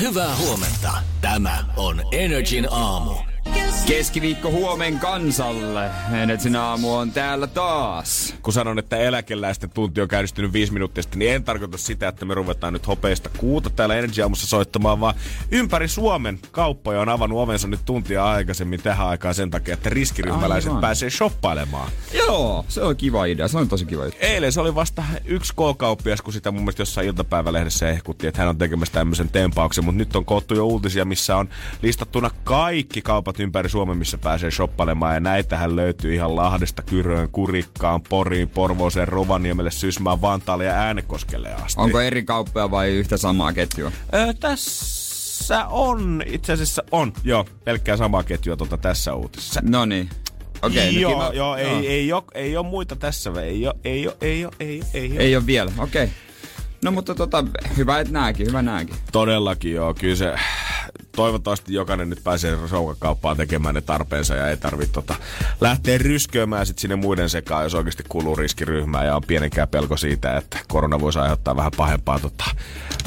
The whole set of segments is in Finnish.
Hyvää huomenta. Tämä on Energin aamu. Keskiviikko huomen kansalle. Energin aamu on täällä taas. kun sanon, että eläkeläisten tunti on käynnistynyt viisi minuuttia sitten, niin en tarkoita sitä, että me ruvetaan nyt hopeista kuuta täällä Energy-aamussa soittamaan, vaan ympäri Suomen kauppoja on avannut ovensa nyt tuntia aikaisemmin tähän aikaan sen takia, että riskiryhmäläiset Aivan. pääsee shoppailemaan. Joo, se on kiva idea. Se on tosi kiva idea. Eilen se oli vasta yksi K-kauppias, kun sitä mun mielestä jossain iltapäivälehdessä ehkutti, että hän on tekemässä tämmöisen tempauksen, mutta nyt on koottu jo uutisia, missä on listattuna kaikki kaupat ympäri Suomen, missä pääsee shoppailemaan, ja näitähän löytyy ihan Lahdesta, Kyröön, Kurikkaan, Poriin, Porvooseen, Rovaniemelle, Sysmään, Vantaalle ja Äänekoskelle asti. Onko eri kauppoja vai yhtä samaa ketjua? Ö, tässä on, itse asiassa on, joo, pelkkää samaa ketjua tuota tässä uutisessa. No niin. Okei, okay, joo, kiva. joo, ei, ei, ole, ei ole muita tässä, ei ole, ei ole, ei ole, ei ole, ei ole. Ei ole vielä, okei. Okay. No mutta tota, hyvä et nääkin, hyvä nääkin. Todellakin joo, kyllä se, toivottavasti jokainen nyt pääsee soukakauppaan tekemään ne tarpeensa ja ei tarvitse tota, lähteä rysköömään sit sinne muiden sekaan, jos oikeasti kuuluu riskiryhmään ja on pienenkään pelko siitä, että korona voisi aiheuttaa vähän pahempaa tota,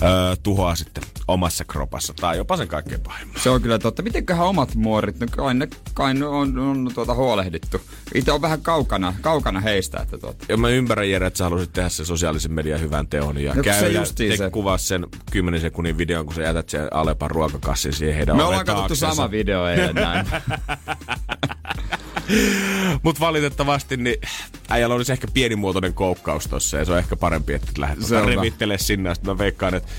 öö, tuhoa sitten omassa kropassa tai jopa sen kaikkein pahimman. Se on kyllä totta. Mitenköhän omat muorit, no kai ne, kai ne on, on tuota huolehdittu. Itse on vähän kaukana, kaukana heistä, että tuota. Ja mä ymmärrän Jere, että sä halusit tehdä sen sosiaalisen median hyvän teon ja No, kun se te se. kuvaa sen 10 sekunnin videon, kun sä jätät sen Alepan ruokakassin siihen heidän Me ollaan katsottu sama video eilen näin. Mutta valitettavasti niin äijällä olisi ehkä pienimuotoinen koukkaus tossa ja se on ehkä parempi, että lähdet Se on revittelee sinne. Sitten mä veikkaan, että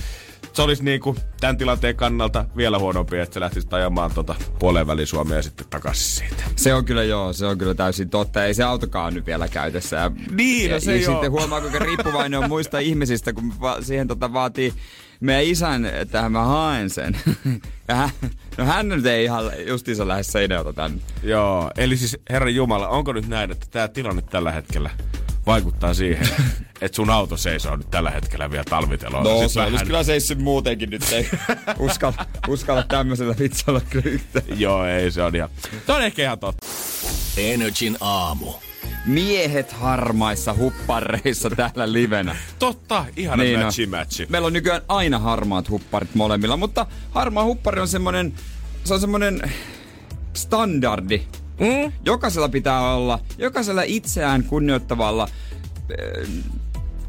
se olisi niinku tämän tilanteen kannalta vielä huonompi, että se lähtisi ajamaan tota puoleen väliin Suomea ja sitten takaisin siitä. Se on kyllä joo, se on kyllä täysin totta. Ei se autokaan nyt vielä käytössä. Ja, Niin, no ja, se ja joo. sitten huomaa, kuinka riippuvainen on muista ihmisistä, kun va- siihen tota vaatii meidän isän, että mä haen sen. Ja hän, no hän nyt ei ihan justiinsa lähde seinältä tänne. Joo, eli siis Herran Jumala, onko nyt näin, että tämä tilanne tällä hetkellä vaikuttaa siihen, että sun auto seisoo nyt tällä hetkellä vielä talvitelolla? No Sit se olisi kyllä seissyt muutenkin nyt. Ei uskalla, uskalla tämmöisellä vitsalla kyllä. Joo, ei se on ihan... Se on ehkä ihan totta. Energin aamu. Miehet harmaissa huppareissa täällä livenä. Totta, ihana Niin on. matchi matchi. Meillä on nykyään aina harmaat hupparit molemmilla, mutta harmaa huppari on semmonen, se on semmonen standardi. Mm? Jokaisella pitää olla, jokaisella itseään kunnioittavalla äh,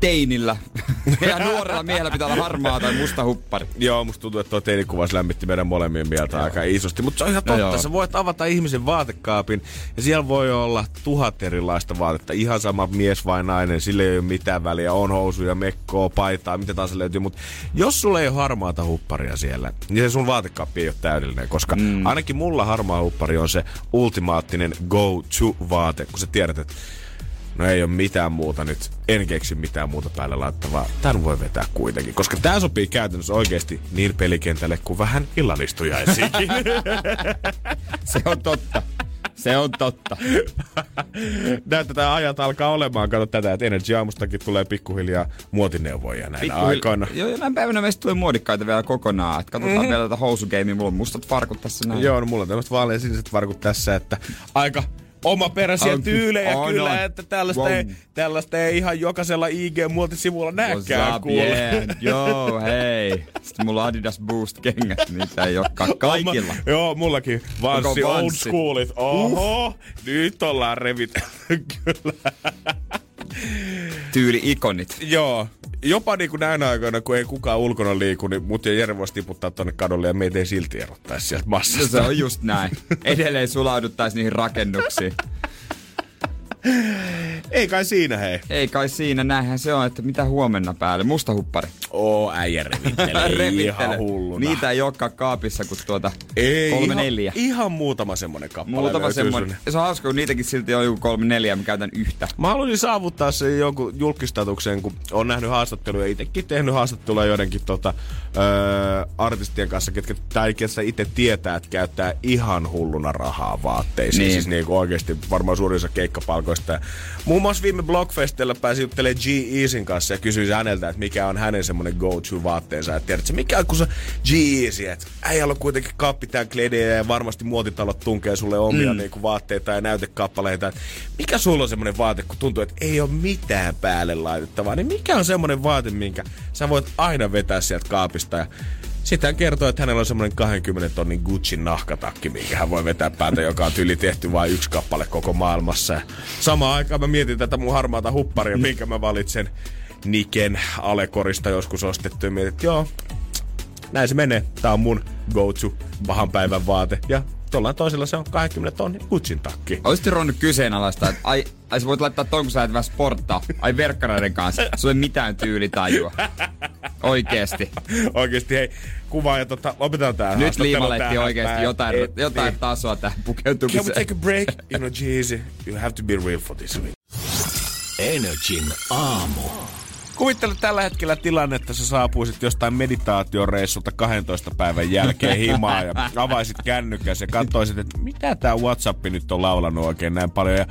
teinillä ja nuorella miehellä pitää olla harmaa tai musta huppari. Joo, musta tuntuu, että tuo teinikuvas lämmitti meidän molemmien mieltä aika isosti. Mutta se on ihan No totta. joo. Sä voit avata ihmisen vaatekaapin ja siellä voi olla tuhat erilaista vaatetta. Ihan sama mies vai nainen, sille ei ole mitään väliä. On housuja, mekkoa, paitaa, mitä taas löytyy. Mutta jos sulla ei ole harmaata hupparia siellä, niin se sun vaatekaappi ei ole täydellinen. Koska mm. ainakin mulla harmaa huppari on se ultimaattinen go-to-vaate, kun sä tiedät, että No ei ole mitään muuta nyt. En keksi mitään muuta päälle laittavaa. Tän voi vetää kuitenkin, koska tää sopii käytännössä oikeasti niin pelikentälle kuin vähän illanistujaisiinkin. Se on totta. Se on totta. Näytetään ajat alkaa olemaan. Kato tätä, että Energy Aamustakin tulee pikkuhiljaa muotineuvoja näinä Pikkuhiljaa- aikoina. Joo, jonain päivänä meistä tulee muodikkaita vielä kokonaan. Et katsotaan mm-hmm. vielä tätä housugeimia. Mulla on mustat farkut tässä näin. Joo, no mulla on tämmöiset vaalean siniset varkut tässä, että aika omaperäisiä On ky- tyylejä on, kyllä, on. että tällaista, Wow. ei, tällaista ei ihan jokaisella IG-muotisivulla näkään kuule. yeah. Joo, hei. Sitten mulla Adidas Boost-kengät, niitä ei olekaan kaikilla. Oma, joo, mullakin. Vanssi, old schoolit. Oho, nyt ollaan revitelty kyllä. Tyyli-ikonit. joo, jopa niin kuin näinä aikoina, kun ei kukaan ulkona liiku, niin mut ja Jere voisi tiputtaa tonne kadulle ja meitä ei silti erottaisi sieltä No massasta. se on just näin. Edelleen sulauduttaisiin niihin rakennuksiin. Ei kai siinä hei. Ei kai siinä, näinhän se on, että mitä huomenna päälle. Musta huppari. Oo, äijä revittelee ihan hulluna. Niitä ei olekaan kaapissa kuin tuota Ei, kolme ihan, neljä. Ihan muutama semmonen kappale Muutama sinne. Se on hauska, kun niitäkin silti on joku kolme neljä, mä käytän yhtä. Mä haluaisin saavuttaa sen jonkun julkistatuksen, kun on nähnyt haastatteluja, itsekin tehnyt haastatteluja joidenkin tota, öö, artistien kanssa, ketkä, tai ketkä itse tietää, että käyttää ihan hulluna rahaa vaatteisiin. Niin. Niin. Siis niinku oikeasti varmaan suurin osa keikkapalkoista. Ja Muun muassa viime Blockfestillä pääsi juttelemaan G-Easin kanssa ja kysyi häneltä, että mikä on hänen semmonen go-to vaatteensa. Että tiedätkö, mikä on kun se G-Easy, että äijällä on kuitenkin kaappi tää kledejä ja varmasti muotitalot tunkee sulle omia mm. niinku vaatteita ja näytekappaleita. Et mikä sulla on semmonen vaate, kun tuntuu, että ei ole mitään päälle laitettavaa, niin mikä on semmonen vaate, minkä sä voit aina vetää sieltä kaapista ja sitten hän kertoo, että hänellä on semmoinen 20 tonnin Gucci nahkatakki, minkä hän voi vetää päältä, joka on tyyli tehty vain yksi kappale koko maailmassa. Ja samaan aikaan mä mietin tätä mun harmaata hupparia, minkä mä valitsen Niken Alekorista joskus ostettu. Ja mietin, että joo, näin se menee. Tää on mun go-to pahan päivän vaate. Ja tuollain toisella se on 20 tonnin Gucciin takki. Olisit ruvennut kyseenalaistaa, että ai, ai sä voit laittaa ton, kun sä et vähän sporttaa. Ai verkkareiden kanssa. Sulla ei mitään tyylitajua. Oikeesti. Oikeesti hei, kuva ja tota, lopetetaan tää Nyt tähän oikeesti jotain, Et- jotain niin. tasoa tähän Can we pukeutumiseen. take a break? You know, Jeezy, you have to be real for this week. Energin aamu. Kuvittele tällä hetkellä tilanne, että sä saapuisit jostain meditaatioreissulta 12 päivän jälkeen himaa ja avaisit kännykkäs ja katsoisit, että mitä tää Whatsapp nyt on laulanut oikein näin paljon. Ja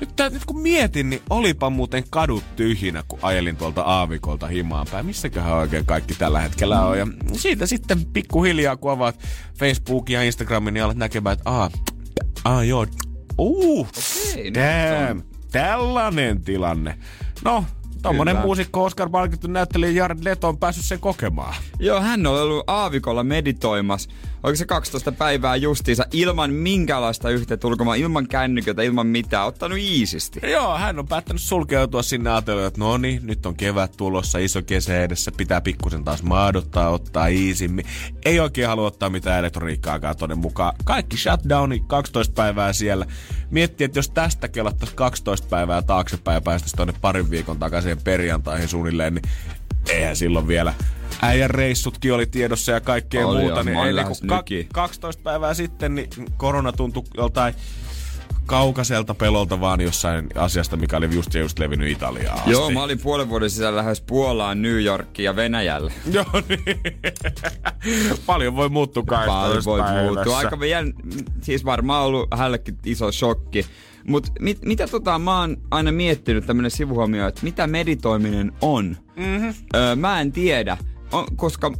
nyt, tää, nyt kun mietin, niin olipa muuten kadut tyhjinä, kun ajelin tuolta aavikolta himaan päin. Missäköhän oikein kaikki tällä hetkellä on. Ja siitä sitten pikkuhiljaa, kun avaat Facebookin ja Instagramin, niin alat näkemään, että aa, aa joo, uh, no, damn, tällainen tilanne. No, Kyllä. muusikko Oscar palkittu näyttelijä Jared Leto on päässyt sen kokemaan. Joo, hän on ollut aavikolla meditoimassa. Oliko se 12 päivää justiinsa ilman minkäänlaista yhteyttä ulkomaan, ilman kännykötä, ilman mitään, ottanut iisisti. Joo, hän on päättänyt sulkeutua sinne ajatella, että no niin, nyt on kevät tulossa, iso kesä edessä, pitää pikkusen taas maadottaa, ottaa iisimmin. Ei oikein halua ottaa mitään elektroniikkaakaan tonne mukaan. Kaikki shutdowni, 12 päivää siellä. Miettii, että jos tästä kelattaisiin 12 päivää taaksepäin ja päästäisiin tonne parin viikon takaisin perjantaihin suunnilleen, niin eihän silloin vielä äijän reissutkin oli tiedossa ja kaikkea Oli, muuta. joo, Niin lähes kun ka- nyki. 12 päivää sitten niin korona tuntui joltain kaukaiselta pelolta vaan jossain asiasta, mikä oli just just levinnyt Italiaan asti. Joo, mä olin puolen vuoden sisällä lähes Puolaan, New Yorkiin ja Venäjälle. Joo, niin. Paljon voi muuttua 12 Paljon voi päivässä. muuttua. Aika jäl... siis varmaan ollut hänellekin iso shokki. Mutta mit, mitä tota, mä oon aina miettinyt tämmönen sivuhuomio, että mitä meditoiminen on. Mm-hmm. Öö, mä en tiedä, on, koska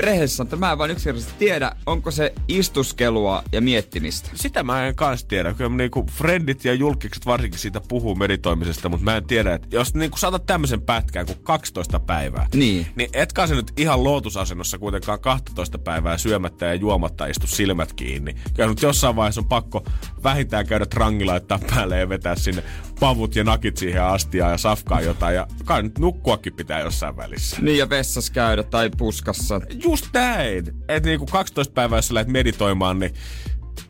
rehellisesti sanottuna mä en vaan yksinkertaisesti tiedä, onko se istuskelua ja miettimistä. Sitä mä en kans tiedä. Kyllä niinku friendit ja julkikset varsinkin siitä puhuu meditoimisesta, mutta mä en tiedä, että jos niinku saatat tämmöisen pätkään kuin 12 päivää, Niin. niin etkä se nyt ihan lootusasennossa kuitenkaan 12 päivää syömättä ja juomatta istu silmät kiinni. Kyllä nyt jossain vaiheessa on pakko vähintään käydä trangi laittaa päälle ja vetää sinne pavut ja nakit siihen astiaan ja safkaa jotain. Ja kai nyt nukkuakin pitää jossain välissä. Niin ja vessassa käydä tai puskassa. Just näin. Että niinku 12 päivää, jos sä lähdet meditoimaan, niin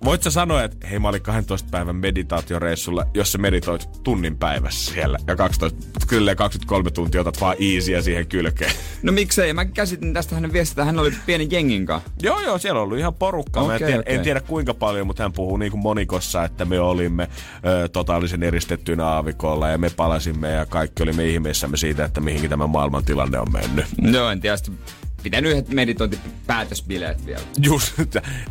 voit sä sanoa, että hei mä olin 12 päivän meditaatioreissulla, jos sä meditoit tunnin päivässä siellä. Ja 12, kyllä 23 tuntia otat vaan easyä siihen kylkeen. No miksei, mä käsitin tästä hänen viestistä, hän oli pienen jengin kanssa. joo, joo, siellä on ollut ihan porukka. Mä en, tiedä, okei. en tiedä kuinka paljon, mutta hän puhuu niin kuin monikossa, että me olimme ö, totaalisen eristettyinä aavikolla ja me palasimme ja kaikki olimme ihmeissämme siitä, että mihinkin tämä maailman tilanne on mennyt. No en tiedä, pitänyt yhdet meditointipäätösbileet vielä. Just,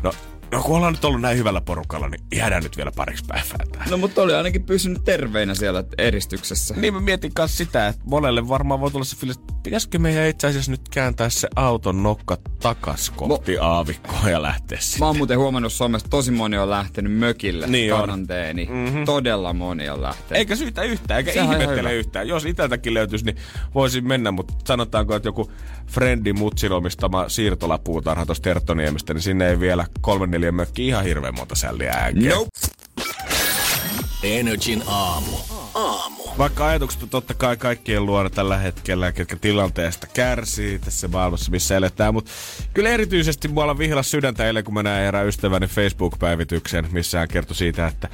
no, no kun ollaan nyt ollut näin hyvällä porukalla, niin jäädään nyt vielä pariksi päivää. No mutta oli ainakin pysynyt terveinä siellä eristyksessä. Niin mä mietin kanssa sitä, että monelle varmaan voi tulla se fiilis, että pitäisikö meidän itse asiassa nyt kääntää se auton nokka takas kohti aavikkoa ja lähteä sinne. Mä oon muuten huomannut Suomessa tosi moni on lähtenyt mökille Niin on. karanteeni. Mm-hmm. Todella moni on lähtenyt. Eikä syytä yhtään, eikä Sehän ihmettele yhtään. Jos itseltäkin löytyisi, niin voisin mennä, mutta sanotaanko, että joku Frendi Mutsin omistama siirtolapuutarha tuosta Terttoniemestä, niin sinne ei vielä kolme mökkiä ihan hirveän monta sälliä äänkeä. Nope. Energin aamu. Aamu. Vaikka ajatukset on totta kai kaikkien luona tällä hetkellä, ketkä tilanteesta kärsii tässä maailmassa, missä eletään. Mutta kyllä erityisesti mulla vihlas sydäntä eilen, kun mä näin erään ystäväni Facebook-päivityksen, missä hän kertoi siitä, että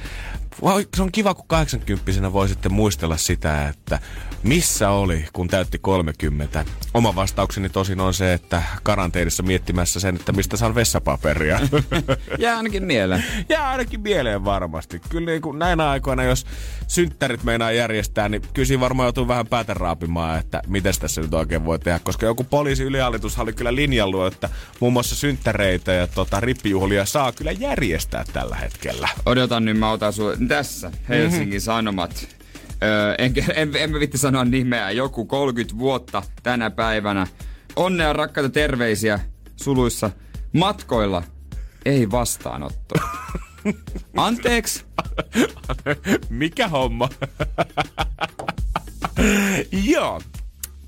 se on kiva, kun 80 voi sitten muistella sitä, että missä oli, kun täytti 30. Oma vastaukseni tosin on se, että karanteenissa miettimässä sen, että mistä saan vessapaperia. Jää ainakin mieleen. Jää ainakin mieleen varmasti. Kyllä niin kuin näinä aikoina, jos synttärit meinaa järjestää, niin kyllä varmaan joutuu vähän päätä raapimaan, että miten tässä nyt oikein voi tehdä. Koska joku poliisi ylihallitus oli kyllä linjallut, että muun muassa synttäreitä ja tota, rippijuhlia saa kyllä järjestää tällä hetkellä. Odotan nyt, mä otan sun tässä Helsingin mm-hmm. Sanomat. Öö, en, en, en, en vitti sanoa nimeä. Joku 30 vuotta tänä päivänä. Onnea rakkaita terveisiä suluissa matkoilla. Ei vastaanotto. Anteeksi. Mikä homma? Joo.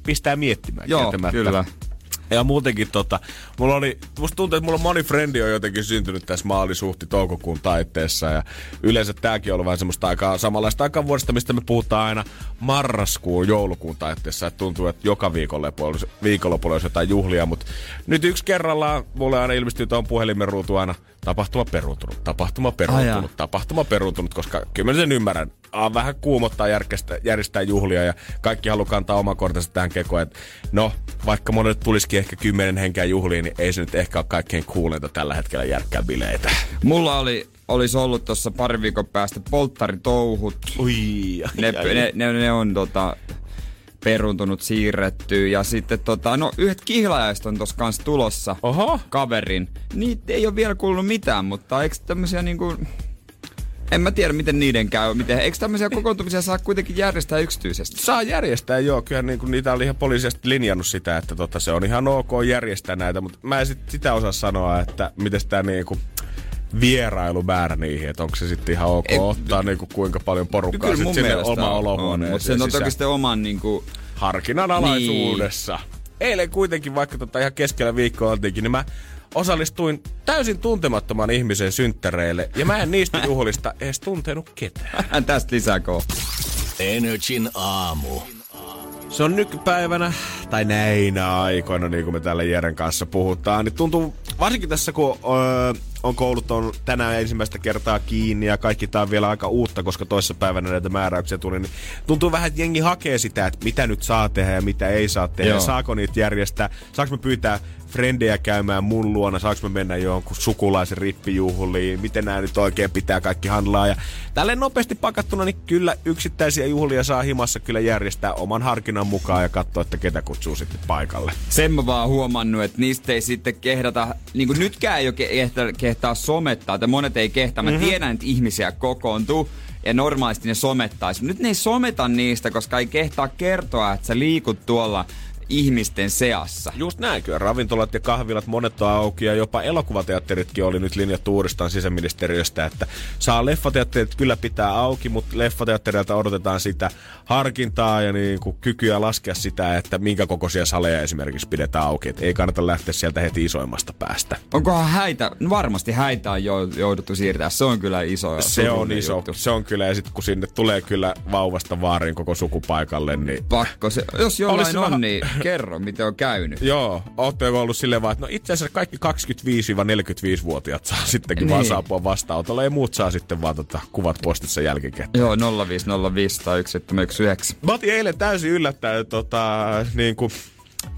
Pistää miettimään. Joo, kyllä. Ja muutenkin tota, mulla oli, musta tuntuu, että mulla on moni frendi on jotenkin syntynyt tässä maalisuhti toukokuun taitteessa ja yleensä tääkin on ollut vähän semmoista aikaa, samanlaista aikaa vuodesta, mistä me puhutaan aina marraskuun, joulukuun taitteessa, että tuntuu, että joka viikonlopulla olisi jotain juhlia, mutta nyt yksi kerrallaan mulle aina ilmestyy tuon puhelimen ruutu aina tapahtuma peruuntunut, tapahtuma peruuntunut, oh, tapahtuma peruuntunut, koska kyllä mä sen ymmärrän. A, vähän kuumottaa järjestää, järjestää juhlia ja kaikki haluaa kantaa oma kortensa tähän kekoon. Et, no, vaikka monelle tulisikin ehkä kymmenen henkeä juhliin, niin ei se nyt ehkä ole kaikkein kuuleinta tällä hetkellä järkkää bileitä. Mulla oli olisi ollut tuossa pari viikon päästä polttaritouhut. Ui, ai, ne, ai. Ne, ne, ne, on tota, peruntunut, siirretty. Ja sitten tota, no yhdet kihlajaiset on tossa kanssa tulossa. Oho. Kaverin. Niitä ei ole vielä kuulunut mitään, mutta eikö tämmösiä niinku... En mä tiedä, miten niiden käy. Miten, eikö tämmöisiä kokoontumisia saa kuitenkin järjestää yksityisesti? Saa järjestää, joo. Kyllä niin kuin niitä oli ihan poliisisesti linjannut sitä, että tota, se on ihan ok järjestää näitä. Mutta mä en sit sitä osaa sanoa, että miten sitä niin kuin vierailumäärä niihin, että onko se sitten ihan ok Ei, ottaa niinku kuinka paljon porukkaa sitten sinne oma olohuoneeseen. Mutta se on toki sitten oman niinku... Harkinnan alaisuudessa. Niin. Eilen kuitenkin, vaikka tota ihan keskellä viikkoa oltiinkin, niin mä osallistuin täysin tuntemattoman ihmisen synttäreille ja mä en niistä juhlista edes tuntenut ketään. Tästä lisää Energin aamu. Se on nykypäivänä, tai näinä aikoina, niin kuin me täällä Jeren kanssa puhutaan, niin tuntuu, varsinkin tässä kun öö, on koulut on tänään ensimmäistä kertaa kiinni ja kaikki tää on vielä aika uutta, koska toisessa päivänä näitä määräyksiä tuli, niin tuntuu vähän, että jengi hakee sitä, että mitä nyt saa tehdä ja mitä ei saa tehdä. Joo. Saako niitä järjestää? Saanko me pyytää frendejä käymään mun luona, saanko me mennä johonkin sukulaisen rippijuhliin, miten nämä nyt oikein pitää kaikki handlaa. Ja tälleen nopeasti pakattuna, niin kyllä yksittäisiä juhlia saa himassa kyllä järjestää oman harkinnan mukaan ja katsoa, että ketä kutsuu sitten paikalle. Sen mä vaan huomannut, että niistä ei sitten kehdata, niin kuin nytkään ei ole kehtaa somettaa, että monet ei kehtaa. Mä mm-hmm. tiedän, että ihmisiä kokoontuu ja normaalisti ne somettaisi. Nyt ne ei someta niistä, koska ei kehtaa kertoa, että sä liikut tuolla ihmisten seassa. Just näin, kyllä ravintolat ja kahvilat monet on auki ja jopa elokuvateatteritkin oli nyt linjattu uudestaan sisäministeriöstä, että saa leffateatterit kyllä pitää auki, mutta leffateatterilta odotetaan sitä harkintaa ja niin kuin kykyä laskea sitä, että minkä kokoisia saleja esimerkiksi pidetään auki. Et ei kannata lähteä sieltä heti isoimmasta päästä. Onkohan häitä? No varmasti häitä on jouduttu siirtää. Se on kyllä iso. Se on iso. Juttu. Se on kyllä. Ja sitten kun sinne tulee kyllä vauvasta vaariin koko sukupaikalle, niin... Pakko se. Jos jollain on, vähän... niin kerro, miten on käynyt. Joo, ootteko ollut silleen vaan, että no itse asiassa kaikki 25-45-vuotiaat saa sittenkin niin. vaan saapua vastaanotolle ja muut saa sitten vaan tota, kuvat postissa jälkikäteen. Joo, 0505 tai 179. Mä otin eilen täysin yllättäen tota, niin kuin,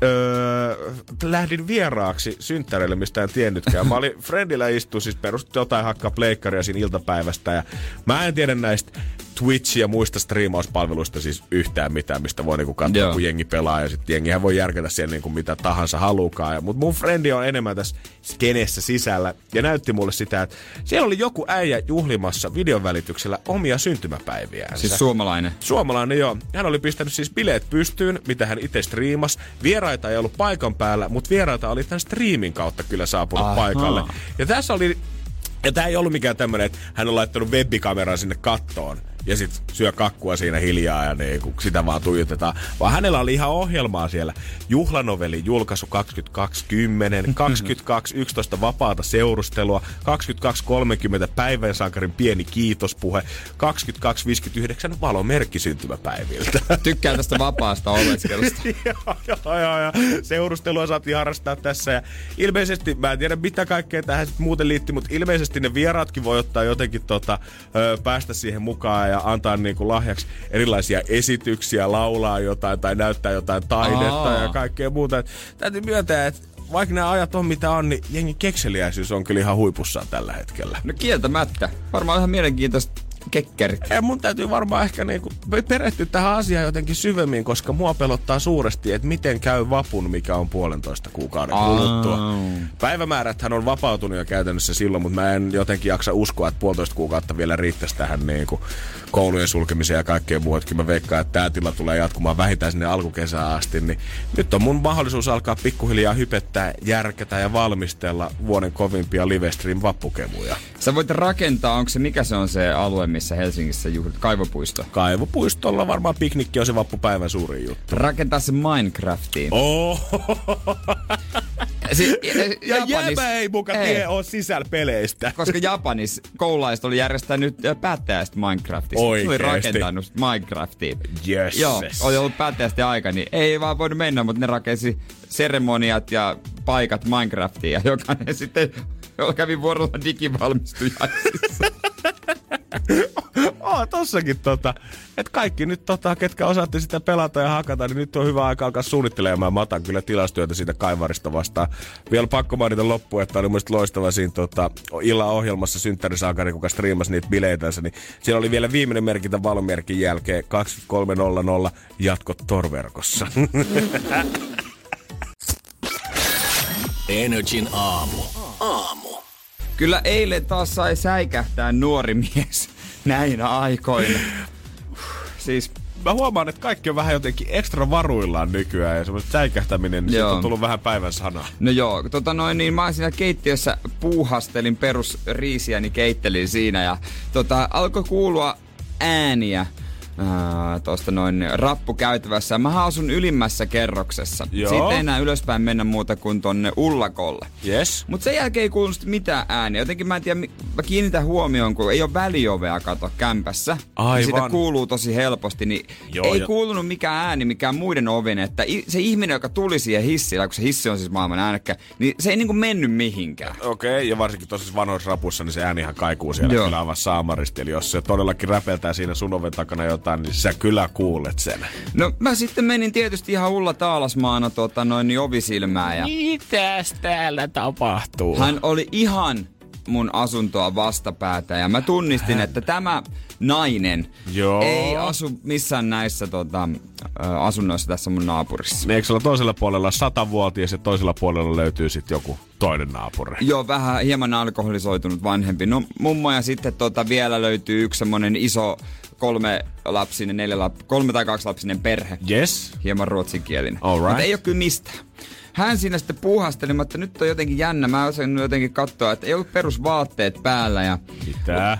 öö, lähdin vieraaksi synttäreille, mistä en tiennytkään. Mä olin Friendillä istu, siis perusti jotain hakkaa pleikkaria siinä iltapäivästä ja mä en tiedä näistä Twitch ja muista striimauspalveluista siis yhtään mitään, mistä voi niinku katsoa, Joo. kun jengi pelaa. Ja sitten jengihän voi järkätä siellä niinku mitä tahansa halukaan. Mutta mun frendi on enemmän tässä skenessä sisällä ja näytti mulle sitä, että siellä oli joku äijä juhlimassa videon välityksellä omia syntymäpäiviä. Siis suomalainen? Suomalainen, joo. Hän oli pistänyt siis bileet pystyyn, mitä hän itse striimas. Vieraita ei ollut paikan päällä, mutta vieraita oli tämän striimin kautta kyllä saapunut Aha. paikalle. Ja tässä oli ja tämä ei ollut mikään tämmöinen, että hän on laittanut webikameran sinne kattoon ja sit syö kakkua siinä hiljaa ja niin, sitä vaan tuijotetaan. Vaan hänellä oli ihan ohjelmaa siellä. Juhlanoveli julkaisu 22.10, 22.11 vapaata seurustelua, 22.30 päivän sankarin pieni kiitospuhe, 22.59 valomerkki syntymäpäiviltä. Tykkään tästä vapaasta oleskelusta. joo, joo, joo, seurustelua saatiin harrastaa tässä. Ja ilmeisesti, mä en tiedä mitä kaikkea tähän sit muuten liittyy, mutta ilmeisesti ne vieraatkin voi ottaa jotenkin tota, ö, päästä siihen mukaan ja antaa niinku lahjaksi erilaisia esityksiä, laulaa jotain tai näyttää jotain taidetta Aa. ja kaikkea muuta. Et täytyy myöntää, että vaikka nämä ajat on mitä on, niin jengi kekseliäisyys on kyllä ihan huipussaan tällä hetkellä. No kieltämättä. Varmaan ihan mielenkiintoista kekkerit. Ja mun täytyy varmaan ehkä niinku perehtyä tähän asiaan jotenkin syvemmin, koska mua pelottaa suuresti, että miten käy vapun, mikä on puolentoista kuukauden kuluttua. Päivämääräthän on vapautunut jo käytännössä silloin, mutta mä en jotenkin jaksa uskoa, että puolitoista kuukautta vielä riittäisi tähän niinku koulujen sulkemiseen ja kaikkeen muuhun. Mä veikkaan, että tämä tila tulee jatkumaan vähintään sinne alkukesään asti. Niin nyt on mun mahdollisuus alkaa pikkuhiljaa hypettää, järkätä ja valmistella vuoden kovimpia livestream vappukemuja. Sä voit rakentaa, onko se, mikä se on se alue, missä Helsingissä juhlit? Kaivopuisto? Kaivopuistolla varmaan piknikki on se vappupäivän suuri juttu. Rakentaa se Minecraftiin. Oh. Si- ja Japanis, ei muka tie ole sisällä peleistä. Koska Japanis koululaiset oli järjestänyt päättäjäistä Minecraftista. Oikeesti. oli rakentanut Minecraftiin. Yes. Joo, oli ollut päättäjäistä aika, niin ei vaan voinut mennä, mutta ne rakensi seremoniat ja paikat Minecraftiin ja jokainen sitten kävi vuorolla digivalmistujaisissa. oh, tossakin tota, että kaikki nyt tota, ketkä osaatte sitä pelata ja hakata, niin nyt on hyvä aika alkaa suunnittelemaan. Mä otan kyllä tilastyötä siitä kaivarista vastaan. Vielä pakko mainita loppuun, että oli mun loistava siinä tota, illan ohjelmassa synttärisaakari, kuka striimasi niitä bileitänsä, niin siellä oli vielä viimeinen merkintä valomerkin jälkeen 2300 jatko torverkossa. Energin aamu. Aamu. Kyllä eilen taas sai säikähtää nuori mies näinä aikoina. Siis mä huomaan, että kaikki on vähän jotenkin ekstra varuillaan nykyään ja semmoista säikähtäminen, niin on tullut vähän päivän sana. No joo, tota noin, niin mä siinä keittiössä puuhastelin perusriisiä, keittelin siinä ja tota, alkoi kuulua ääniä tuosta noin rappukäytävässä. Mä asun ylimmässä kerroksessa. Joo. Siitä ei enää ylöspäin mennä muuta kuin tonne ullakolle. Yes. Mutta sen jälkeen ei kuulunut mitään ääniä. Jotenkin mä en tiedä, mä kiinnitän huomioon, kun ei ole väliovea kato kämpässä. Aivan. Niin sitä kuuluu tosi helposti, niin Joo, ei jo. kuulunut mikään ääni, mikään muiden ovin. Että se ihminen, joka tuli siihen hissillä, kun se hissi on siis maailman äänekkä, niin se ei niinku mennyt mihinkään. Okei, okay, ja varsinkin tuossa vanhoissa rapussa, niin se äänihan kaikuu siellä Joo. kyllä aivan saamaristi. Eli jos se todellakin räpeltää siinä sun oven takana jotain, jotain, niin sä kyllä kuulet sen. No mä sitten menin tietysti ihan Ulla Taalasmaana tota, noin niin ovisilmää. Ja... Mitäs täällä tapahtuu? Hän oli ihan mun asuntoa vastapäätä ja mä tunnistin, että tämä nainen Joo. ei asu missään näissä tota, asunnoissa tässä mun naapurissa. Niin, eikö olla toisella puolella satavuotias ja toisella puolella löytyy sitten joku toinen naapuri? Joo, vähän hieman alkoholisoitunut vanhempi. No mummo ja sitten tota, vielä löytyy yksi semmonen iso kolme lapsinen, neljä lap, kolme tai kaksi lapsinen perhe. Yes. Hieman ruotsinkielinen. All right. Mutta ei ole kyllä mistään. Hän siinä sitten puuhasteli, mutta nyt on jotenkin jännä. Mä osasin jotenkin katsoa, että ei ollut perusvaatteet päällä. Ja Mitä?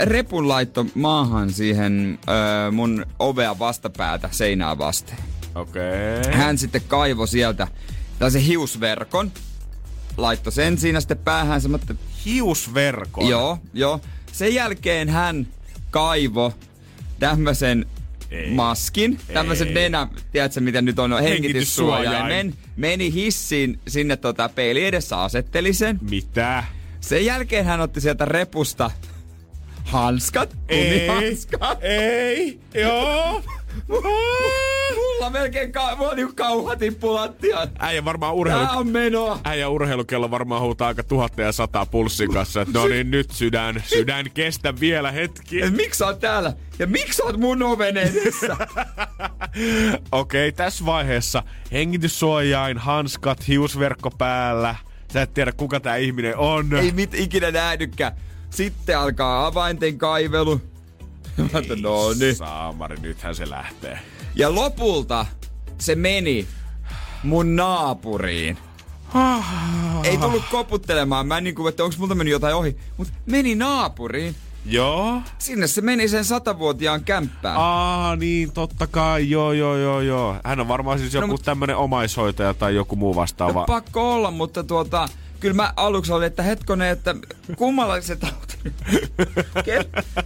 Repun laitto maahan siihen öö, mun ovea vastapäätä seinää vasten. Okei. Okay. Hän sitten kaivo sieltä tällaisen hiusverkon. Laitto sen siinä sitten päähän. Semmoinen... Hiusverkon? Joo, joo. Sen jälkeen hän kaivo tämmöisen ei. maskin, tämmöisen nenä, tiedätkö mitä nyt on, hengityssuojaimen. Meni hissiin sinne tota peili edessä asetteli sen. Mitä? Sen jälkeen hän otti sieltä repusta hanskat. Ei, ei, joo. Mulla melkein ka- mulla niinku kauha tippu lattiaan. Äijä varmaan urheilu... Tää on menoa. Äijä urheilukello varmaan huutaa aika tuhatta ja sata pulssin kanssa. No niin, nyt sydän, sydän kestä vielä hetki. Et miksi sä oot täällä? Ja miksi sä oot mun oven edessä? Okei, okay, tässä vaiheessa hengityssuojain, hanskat, hiusverkko päällä. Sä et tiedä, kuka tää ihminen on. Ei mit ikinä nähdykään. Sitten alkaa avainten kaivelu. Ei, no niin. Saamari, nythän se lähtee. Ja lopulta se meni mun naapuriin. Ei tullut koputtelemaan. Mä en niinku, että onks multa mennyt jotain ohi. Mut meni naapuriin. Joo. Sinne se meni sen satavuotiaan kämppään. Aa, niin, totta kai. Joo, joo, joo, joo. Hän on varmaan siis joku no, tämmönen omaishoitaja tai joku muu vastaava. No, pakko olla, mutta tuota, kyllä mä aluksi olin, että hetkonen, että kummalla se tauti.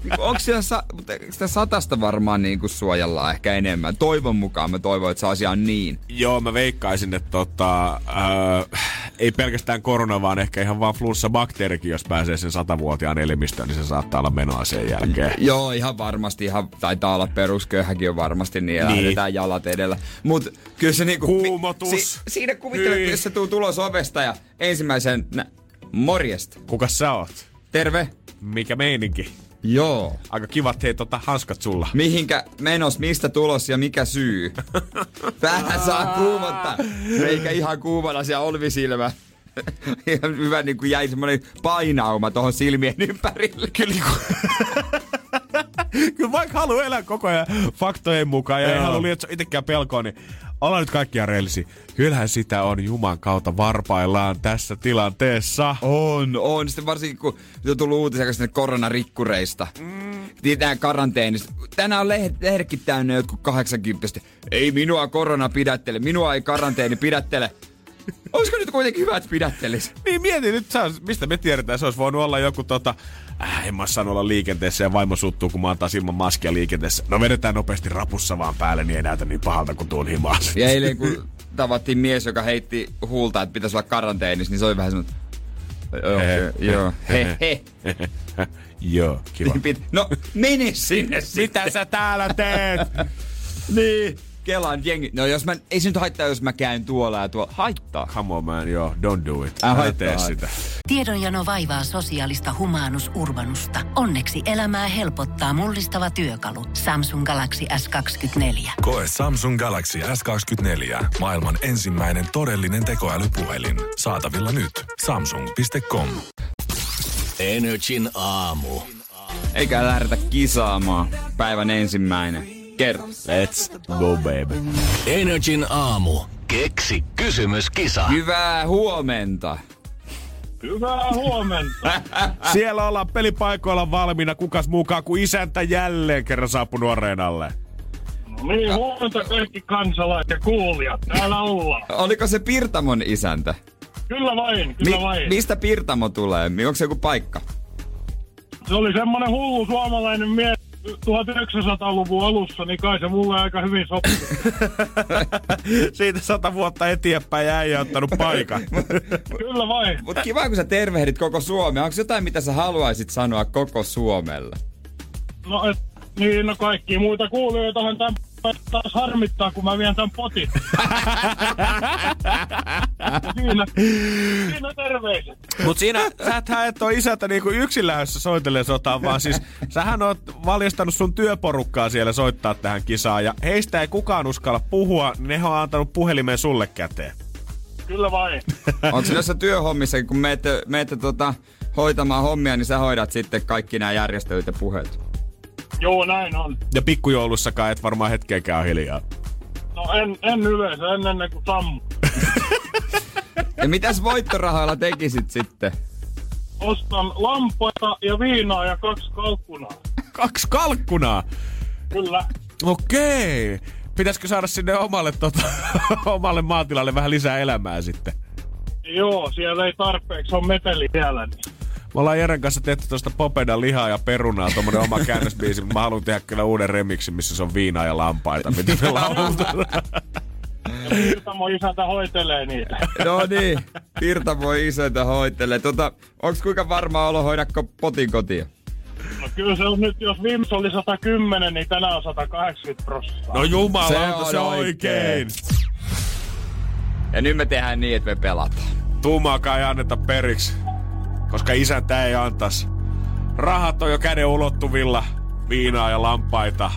Niinku, Onko siellä sa- mutta sitä satasta varmaan niin kuin suojellaan ehkä enemmän? Toivon mukaan mä toivon, että se asia on niin. Joo, mä veikkaisin, että tota, äh, ei pelkästään korona, vaan ehkä ihan vaan flunssa-bakteerikin, jos pääsee sen satavuotiaan elimistöön, niin se saattaa olla menoa sen jälkeen. Joo, ihan varmasti. Ihan taitaa olla perusköyhäkin on varmasti niin, Niin. lähdetään jalat edellä. Mut kyllä se niinku... Kuumotus. Si- siinä kuvittelet, Hyi. jos se tuu tulos ovesta ja ensimmäisen... Nä- morjesta. Kuka sä oot? Terve. Mikä meininki? Joo. Aika kivat hei tota hanskat sulla. Mihinkä menos, mistä tulos ja mikä syy? Vähän saa kuumottaa. Eikä ihan kuumana siellä olvisilmä. Ihan hyvä niin kuin jäi semmonen painauma tuohon silmien ympärille. Kyllä, Kyllä vaikka haluaa elää koko ajan faktojen mukaan ja ei halua lietsoa itsekään pelkoa, niin ollaan nyt kaikkia reellisiä. Kyllähän sitä on Juman kautta varpaillaan tässä tilanteessa. On, on. Sitten varsinkin kun nyt on tullut uutisia sinne koronarikkureista. Mm. Tietään karanteenista. Tänään on lehdetkin täynnä jotkut 80 Ei minua korona pidättele, minua ei karanteeni pidättele. Olisiko nyt kuitenkin hyvä, että pidättelisi? Niin mieti nyt, mistä me tiedetään, se olisi voinut olla joku tota, äh, en mä saanut olla liikenteessä ja vaimo suttuu, kun mä antaa ilman maskia liikenteessä. No vedetään nopeasti rapussa vaan päälle, niin ei näytä niin pahalta kuin tuon himaan. Ja eilen kun tavattiin mies, joka heitti huulta, että pitäisi olla karanteenissa, niin se oli vähän semmoinen... Joo, He, joo, he, he. Joo, kiva. Niin No, mene sinne Mitä sä täällä teet? Niin. Kelan jengi. No jos mä, ei se nyt haittaa, jos mä käyn tuolla ja tuolla. Haittaa. Come on man, joo, don't do it. Älä tee haittaa. sitä. Tiedonjano vaivaa sosiaalista humanus urbanusta. Onneksi elämää helpottaa mullistava työkalu. Samsung Galaxy S24. Koe Samsung Galaxy S24. Maailman ensimmäinen todellinen tekoälypuhelin. Saatavilla nyt. Samsung.com. Energin aamu. Eikä lähdetä kisaamaan. Päivän ensimmäinen. Kerro. Let's go baby. Energin aamu. Keksi kysymyskisa. Hyvää huomenta. Hyvää huomenta. Siellä ollaan pelipaikoilla valmiina, kukas mukaan kuin isäntä jälleen kerran saapunut areenalle. No niin, huomenta kaikki kansalaiset ja kuulijat. Täällä ollaan. Oliko se Pirtamon isäntä? Kyllä vain, kyllä vain. mistä Pirtamo tulee? Onko se joku paikka? Se oli semmonen hullu suomalainen mies 1900-luvun alussa, niin kai se mulle aika hyvin sopii. Siitä sata vuotta eteenpäin ja äijä ottanut paikan. kyllä vain. Mutta kiva, kun sä tervehdit koko Suomea. Onko jotain, mitä sä haluaisit sanoa koko Suomelle? No et, niin, no kaikki muita kuulijoitahan tämän taas harmittaa, kun mä vien tämän potin. siinä, siinä terveiset. Mut siinä, sähän et oo isältä niinku yksin lähdössä sotaan, vaan siis sähän oot valjastanut sun työporukkaa siellä soittaa tähän kisaan. Ja heistä ei kukaan uskalla puhua, niin ne on antanut puhelimen sulle käteen. Kyllä vain. Onko se noissa työhommissa, kun meette, meette tota, hoitamaan hommia, niin sä hoidat sitten kaikki nämä järjestelyt ja puheet? Joo, näin on. Ja pikkujoulussakaan et varmaan hetkeäkään hiljaa. No en, en yleensä, en ennen kuin sammu. Ja mitäs voittorahoilla tekisit sitten? Ostan lampaita ja viinaa ja kaksi kalkkunaa. Kaksi kalkkunaa! Kyllä. Okei. Pitäisikö saada sinne omalle, tota, omalle maatilalle vähän lisää elämää sitten? Joo, siellä ei tarpeeksi ole meteli vielä. Niin. Me ollaan Jeren kanssa tehty tuosta Popedan lihaa ja perunaa, tommonen oma käännösbiisi, mutta mä haluan tehdä kyllä uuden remixin, missä se on viinaa ja lampaita, mitä me lauletaan. Pirtamo isäntä hoitelee niitä. No niin, Pirta voi isäntä hoittelee. Tota, onks kuinka varmaa olo hoidakko potin kotia? No kyllä se on nyt, jos viimeksi oli 110, niin tänään on 180 prosenttia. No jumala, Se se on oikein. oikein. Ja nyt me tehdään niin, että me pelataan. Tuumaakaan ei anneta periksi, koska isäntä ei antas. Rahat on jo käden ulottuvilla, viinaa ja lampaita.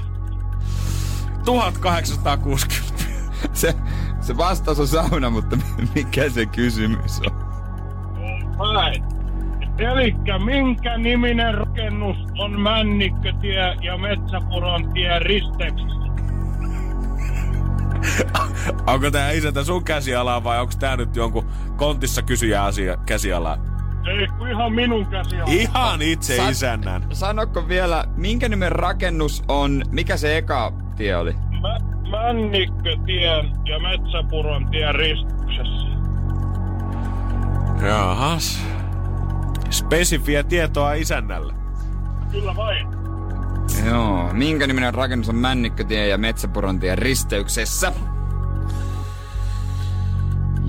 1860. Se, se vastaus on sauna, mutta mikä se kysymys on? Näin. Elikkä minkä niminen rakennus on Männikkötie ja Metsäpuron tie risteyksissä? Onko tää isäntä sun käsialaa vai onko tää nyt jonkun kontissa kysyjä asia käsialaa? Ei, kun ihan minun käsi on. Ihan itse Sa- isännän. Sanokko vielä, minkä nimen rakennus on, mikä se eka tie oli? Mä, Männikkötien ja Metsäpuron tien ristyksessä. Jahas. Spesifiä tietoa isännälle. Kyllä vain. Joo, minkä niminen rakennus on Männikkötie ja Metsäpurontien risteyksessä?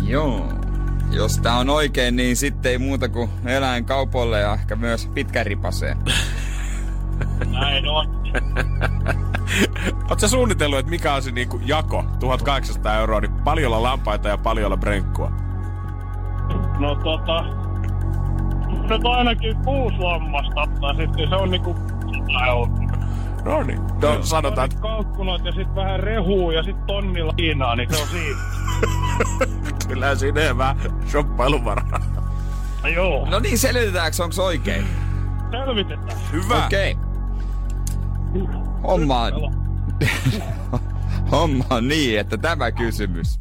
Joo. Jos tää on oikein, niin sitten ei muuta kuin eläinkaupoille ja ehkä myös pitkäripaseen. Näin on. Oletko sä suunnitellut, että mikä on se niinku jako? 1800 euroa, niin paljolla lampaita ja paljolla brenkkua. No tota... Nyt ainakin kuusi lammasta, tai sitten se on niinku 100 euroa. No niin. No, sanotaan, että Kalkkunat ja sitten vähän rehua ja sitten tonnilla liinaa, niin se on siinä. kyllä siinä vähän shoppailuvaraa. No joo, No niin, selvitetäänkö onko oikein? selvitetään. Hyvä. Okei. Homma on, homma on niin, että tämä kysymys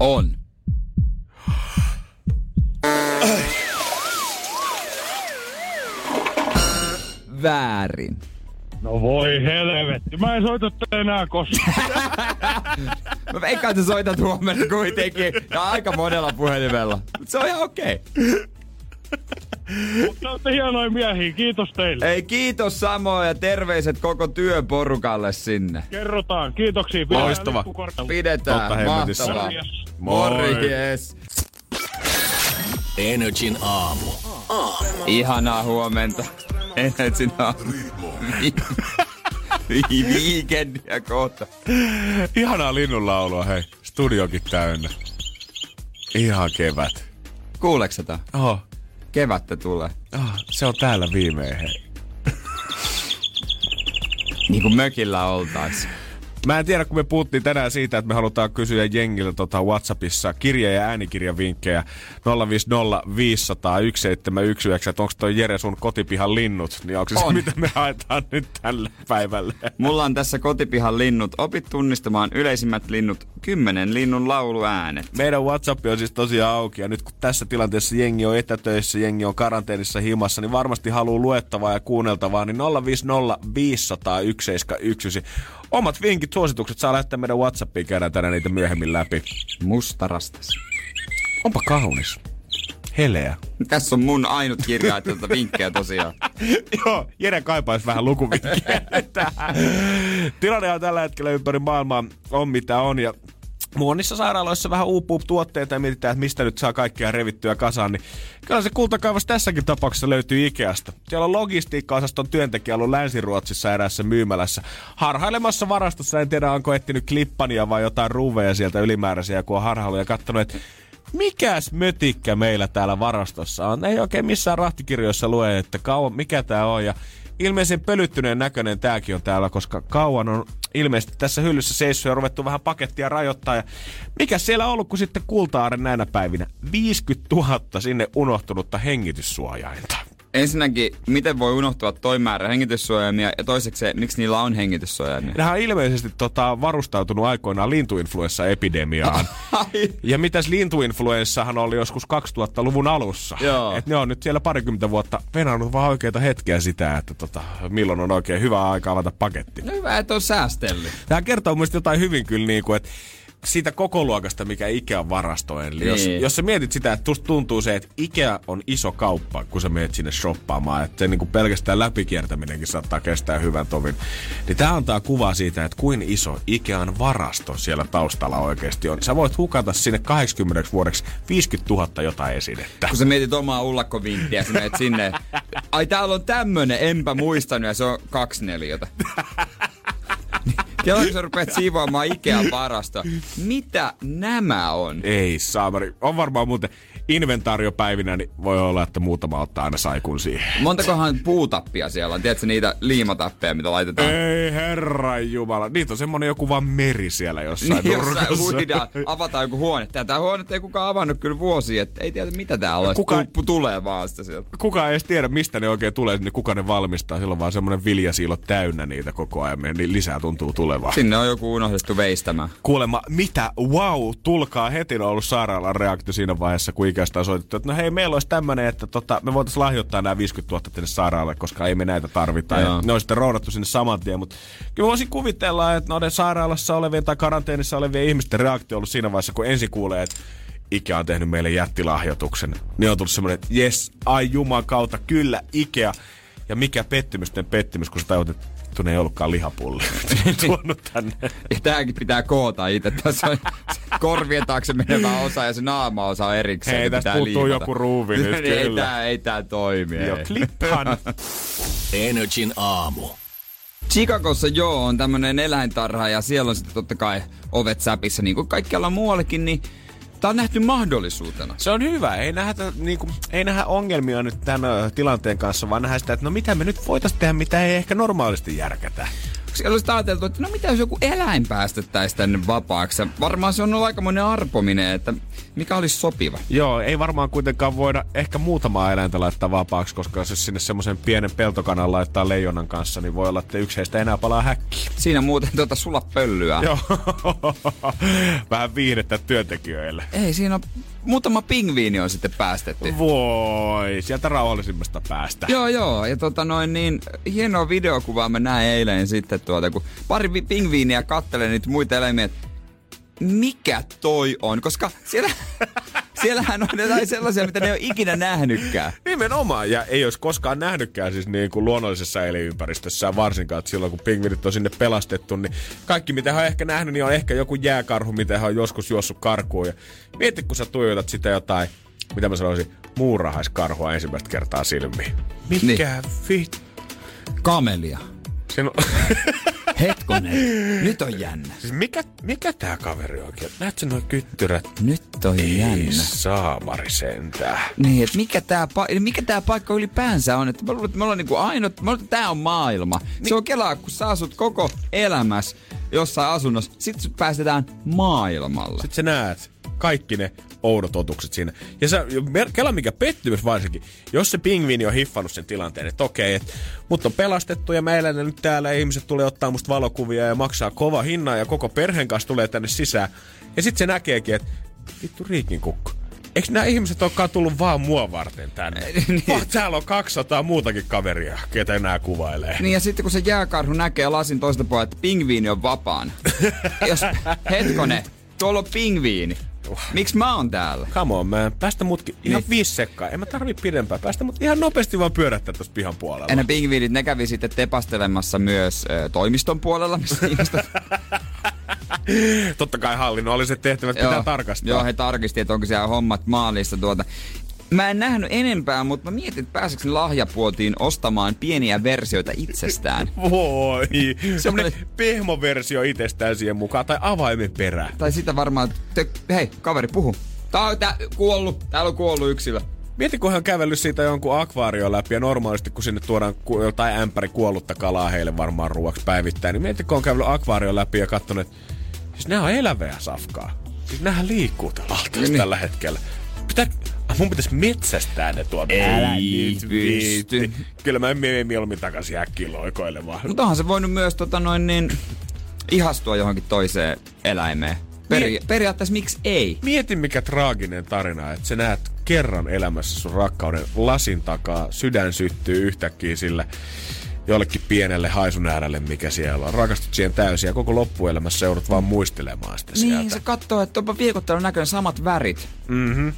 on. Väärin. No voi helvetti, mä en soita tätä enää koskaan. Mä veikkaan, että sä soitat huomenna kuitenkin. Ja aika monella puhelimella. Mut se on ihan okei. Mutta olette hienoja miehiä, kiitos teille. Ei kiitos samoin ja terveiset koko työporukalle sinne. Kerrotaan, kiitoksia. Pidetään Loistava. Pidetään. Totta. Mahtavaa. Morjes. Morjes. Energin aamu. Ihanaa huomenta. Energin aamu. Vi- Viikendiä kohta. Ihanaa linnunlaulua, hei. Studiokin täynnä. Ihan kevät. Kuuleeko tätä? Oho, Kevättä tulee. oh, se on täällä viimein, hei. Niin kuin mökillä oltais. Mä en tiedä, kun me puhuttiin tänään siitä, että me halutaan kysyä jengiltä tota Whatsappissa kirja- ja äänikirjavinkkejä 050 500 1719, että onko toi Jere sun kotipihan linnut, niin onko se se, On. mitä me haetaan nyt tälle päivälle? Mulla on tässä kotipihan linnut. Opit tunnistamaan yleisimmät linnut. Kymmenen linnun lauluäänet. Meidän WhatsApp on siis tosiaan auki ja nyt kun tässä tilanteessa jengi on etätöissä, jengi on karanteenissa himassa, niin varmasti haluaa luettavaa ja kuunneltavaa, niin 050 500 1719. Omat vinkit, suositukset saa lähettää meidän WhatsAppiin, käydään tänään niitä myöhemmin läpi. Mustarastas. Onpa kaunis. Heleä. Tässä on mun ainut kirja, että tuota vinkkejä tosiaan. Joo, Jere kaipaisi vähän lukuvinkkiä tähän. Tilanne on tällä hetkellä ympäri maailmaa on mitä on ja Monissa sairaaloissa vähän uupuu tuotteita ja mietitään, että mistä nyt saa kaikkea revittyä kasaan, niin kyllä se kultakaivos tässäkin tapauksessa löytyy Ikeasta. Siellä on logistiikka-osaston työntekijä ollut Länsi-Ruotsissa eräässä myymälässä. Harhailemassa varastossa, en tiedä onko etsinyt klippania vai jotain ruuveja sieltä ylimääräisiä, kun on harhailu ja katsonut, että mikäs mötikkä meillä täällä varastossa on. Ei oikein missään rahtikirjoissa lue, että kauan, mikä tää on. Ja ilmeisen pölyttyneen näköinen tääkin on täällä, koska kauan on ilmeisesti tässä hyllyssä seissyt ja ruvettu vähän pakettia rajoittaa. Ja mikä siellä on ollut, kun sitten kultaaren näinä päivinä? 50 000 sinne unohtunutta hengityssuojainta. Ensinnäkin, miten voi unohtua toi määrä hengityssuojaimia ja toiseksi, miksi niillä on hengityssuojaimia? Nehän on ilmeisesti tota, varustautunut aikoinaan lintuinfluenssa-epidemiaan. Ja mitäs lintuinfluenssahan oli joskus 2000-luvun alussa. Joo. Et ne on nyt siellä parikymmentä vuotta venannut vaan oikeita hetkiä sitä, että tota, milloin on oikein hyvä aika avata paketti. No hyvä, että on säästellyt. Tämä kertoo mun jotain hyvin kyllä niin kuin, että siitä koko luokasta, mikä Ikea varastoi. Eli jos, Niin. jos sä mietit sitä, että tuntuu se, että Ikea on iso kauppa, kun sä menet sinne shoppaamaan, että se niin kuin pelkästään läpikiertäminenkin saattaa kestää hyvän tovin. Niin tää antaa kuvaa siitä, että kuin iso Ikean varasto siellä taustalla oikeasti on. Sä voit hukata sinne 80 vuodeksi 50 000 jotain esinettä. Kun sä mietit omaa ullakkovinttiä, sä menet sinne. Ai täällä on tämmönen, enpä muistanut, ja se on kaksi neliötä. Kello kun sä rupeat siivoamaan Ikean varastoa. Mitä nämä on? Ei saamari. On varmaan muuten inventaariopäivinä, niin voi olla, että muutama ottaa aina saikun siihen. Montakohan puutappia siellä on? Tiedätkö niitä liimatappeja, mitä laitetaan? Ei herran jumala. Niitä on semmonen joku vaan meri siellä jossain Niin, jossain nurkassa. huidaan, avataan joku huone. Tätä huonetta ei kukaan avannut kyllä vuosia, että ei tiedä mitä täällä on. Kuka- Kuka... tulee vaan sitä sieltä. Kukaan ei edes tiedä, mistä ne oikein tulee, niin kuka ne valmistaa. Silloin vaan semmonen viljasiilo täynnä niitä koko ajan, niin lisää tuntuu tulevaa. Sinne on joku unohdettu veistämään. Kuulemma, mitä? Wow, tulkaa heti on ollut sairaalan reaktio siinä vaiheessa, kun on soitettu, että no hei, meillä olisi tämmöinen, että tota, me voitaisiin lahjoittaa nämä 50 000 tänne sairaalalle, koska ei me näitä tarvita. Ja ne on sitten roudattu sinne saman tien, mutta kyllä voisin kuvitella, että noiden sairaalassa olevien tai karanteenissa olevien ihmisten reaktio on ollut siinä vaiheessa, kun ensin kuulee, että Ikea on tehnyt meille jättilahjoituksen. Niin on tullut semmoinen, että jes, ai juman kautta, kyllä, Ikea. Ja mikä pettymysten pettymys, kun sä tajut, että vittu ne ei ollutkaan lihapulli. Tuonut tänne. Ja tääkin pitää koota itse. Tässä on korvien taakse menevä osa ja se naama-osa on erikseen. Hei, tästä puuttuu joku ruuvi nyt ei, kyllä. Tää, ei tää toimi. Joo, klippan. Energin aamu. Chicagossa joo on tämmönen eläintarha ja siellä on sitten totta kai ovet säpissä niin kuin kaikkialla muuallakin, niin Tämä on nähty mahdollisuutena. Se on hyvä. Ei nähdä, niin kuin, ei nähdä ongelmia nyt tämän tilanteen kanssa, vaan nähdä sitä, että no mitä me nyt voitaisiin tehdä, mitä ei ehkä normaalisti järkätä olisi ajateltu, että no mitä jos joku eläin päästettäisiin tänne vapaaksi. Varmaan se on ollut aikamoinen arpominen, että mikä olisi sopiva. Joo, ei varmaan kuitenkaan voida ehkä muutamaa eläintä laittaa vapaaksi, koska jos sinne semmoisen pienen peltokanan laittaa leijonan kanssa, niin voi olla, että yksi heistä enää palaa häkkiin. Siinä muuten tuota sulla pöllyä. Joo, vähän viihdettä työntekijöille. Ei, siinä on muutama pingviini on sitten päästetty. Voi, sieltä rauhallisimmasta päästä. Joo, joo. Ja tota noin niin, hienoa videokuvaa mä näin eilen sitten tuota, kun pari pingviiniä kattelee niitä muita eläimiä, mikä toi on, koska siellä, siellähän on jotain sellaisia, mitä ne ei ole ikinä nähnytkään. Nimenomaan, ja ei olisi koskaan nähnytkään siis niin kuin luonnollisessa elinympäristössä, varsinkaan että silloin kun pingvinit on sinne pelastettu, niin kaikki mitä hän on ehkä nähnyt, niin on ehkä joku jääkarhu, mitä hän on joskus juossut karkuun. Ja mieti, kun sä tuijotat sitä jotain, mitä mä sanoisin, muurahaiskarhua ensimmäistä kertaa silmiin. Mikä niin. fit? Kamelia. On... Hetkonen, nyt on jännä. Siis mikä, mikä tää kaveri oikein? Näet sä noin kyttyrät? Nyt on Ei jännä. saamari sentään. Niin, että mikä tää, pa- mikä tää paikka ylipäänsä on. Että mä luulen, että me ollaan niinku ainut, mä luulen, että tää on maailma. Niin. Se on kelaa, kun sä asut koko elämässä jossain asunnossa, sit sut päästetään maailmalle. Sitten sä näet kaikki ne oudot otukset siinä. Ja sä, kela mikä pettymys varsinkin, jos se pingviini on hiffannut sen tilanteen, että okei, että mut on pelastettu ja meillä nyt täällä ihmiset tulee ottaa musta valokuvia ja maksaa kova hinna ja koko perheen kanssa tulee tänne sisään. Ja sitten se näkeekin, että vittu riikin kukko. Eikö nämä ihmiset olekaan tullut vaan mua varten tänne? niin. Vaan täällä on 200 muutakin kaveria, ketä nämä kuvailee. Niin ja sitten kun se jääkarhu näkee lasin toista puolella, että pingviini on vapaana. Jos, hetkone, tuolla on pingviini. Miksi mä oon täällä? Come on, man. Päästä mutkin ihan niin. viisi sekkaa. En mä tarvi pidempään. Päästä mut ihan nopeasti vaan pyörättää tuossa pihan puolella. Ja ne pingviinit, ne kävi sitten tepastelemassa myös ö, toimiston puolella, missä ihmiset... Totta kai hallinnolliset tehtävät pitää tarkastaa. Joo, he tarkisti, että onko siellä hommat maalissa tuota. Mä en nähnyt enempää, mutta mä mietin, että pääsekö lahjapuotiin ostamaan pieniä versioita itsestään. Voi. Semmoinen pehmoversio itsestään siihen mukaan, tai avaimen perä. Tai sitä varmaan, te, hei, kaveri, puhu. Tää on tää, kuollut, täällä on kuollut yksilö. Mieti, kun hän on kävellyt siitä jonkun akvaario läpi ja normaalisti kun sinne tuodaan ku, jotain ämpäri kuollutta kalaa heille varmaan ruoaksi päivittäin, niin mieti, kun on kävellyt akvaario läpi ja katsonut, että siis nämä on elävää safkaa. Siis nämähän liikkuu tällä niin. tällä hetkellä. Pitää, mun pitäisi metsästää ne tuolla. Älä nyt pysty. Kyllä mä menen mieluummin takaisin äkkiin loikoilemaan. Mutta onhan se voinut myös tota noin niin, ihastua johonkin toiseen eläimeen. Peri- periaatteessa miksi ei? Mieti mikä traaginen tarina, että sä näet kerran elämässä sun rakkauden lasin takaa, sydän syttyy yhtäkkiä sille jollekin pienelle haisun äärelle, mikä siellä on. Rakastut siihen täysin ja koko loppuelämässä joudut vaan muistelemaan sitä Niin, sieltä. se katsoo, että onpa viikottelun näköinen samat värit Mhm.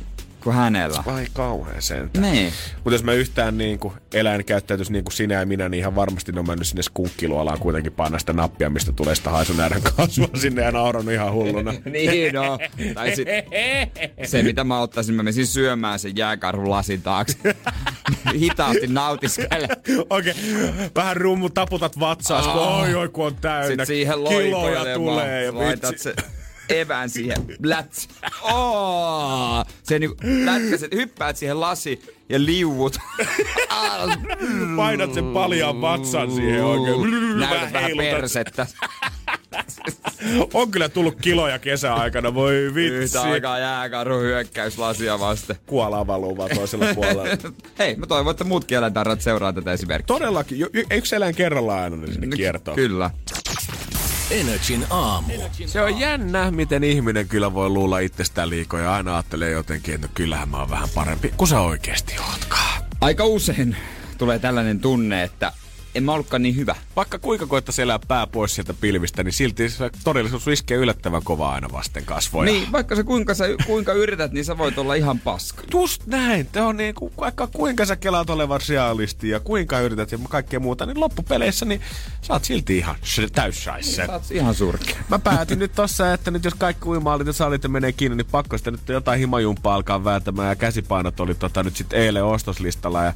Kuin hänellä. Vai kauhean sentään. Niin. Mutta jos mä yhtään niin kuin eläin käyttäytyisi niin kuin sinä ja minä, niin ihan varmasti ne on mennyt sinne skunkkiluolaan kuitenkin panna sitä nappia, mistä tulee sitä haisun äärän kasvua sinne ja naurannut ihan hulluna. niin, no. Tai sit, se, mitä mä ottaisin, mä menisin syömään sen jääkarhun lasin taakse. Hitaasti nautiskele. Okei, okay. vähän rummu taputat vatsaas, kun oi oi kun on täynnä. Sitten siihen Kiloja tulee ja Laitat se evään siihen. Bläts. Oh! Se niinku lätkäset, hyppäät siihen lasi ja liuut. Painat sen paljaan vatsan siihen oikein. Näytät vähän persettä. On kyllä tullut kiloja kesäaikana, voi vitsi. Yhtä aikaa jääkarhu hyökkäys lasia vasten. Kuolaa valuu vaan toisella puolella. Hei, mä toivon, että muutkin eläintarrat seuraa tätä esimerkkiä. Todellakin, yksi eläin kerrallaan aina ne sinne kiertoo. Kyllä. Energin aamu. Se on jännä, miten ihminen kyllä voi luulla itsestään liikoja ja aina ajattelee jotenkin, että no kyllähän mä oon vähän parempi kuin sä oikeasti ootkaan. Aika usein tulee tällainen tunne, että en mä ollutkaan niin hyvä. Vaikka kuinka koettaisi elää pää pois sieltä pilvistä, niin silti se todellisuus iskee yllättävän kovaa aina vasten kasvoja. Niin, vaikka sä kuinka, sä kuinka yrität, niin sä voit olla ihan paska. Just näin. Te on niin kuin, vaikka kuinka sä kelaat olevan realisti ja kuinka yrität ja kaikkea muuta, niin loppupeleissä niin sä oot silti ihan täyssaisse. Sä oot ihan surkea. Mä päätin nyt tossa, että nyt jos kaikki uimaalit ja salit menee kiinni, niin pakko sitä nyt jotain himajumpaa alkaa vääntämään ja käsipainot oli tota nyt sitten eilen ostoslistalla ja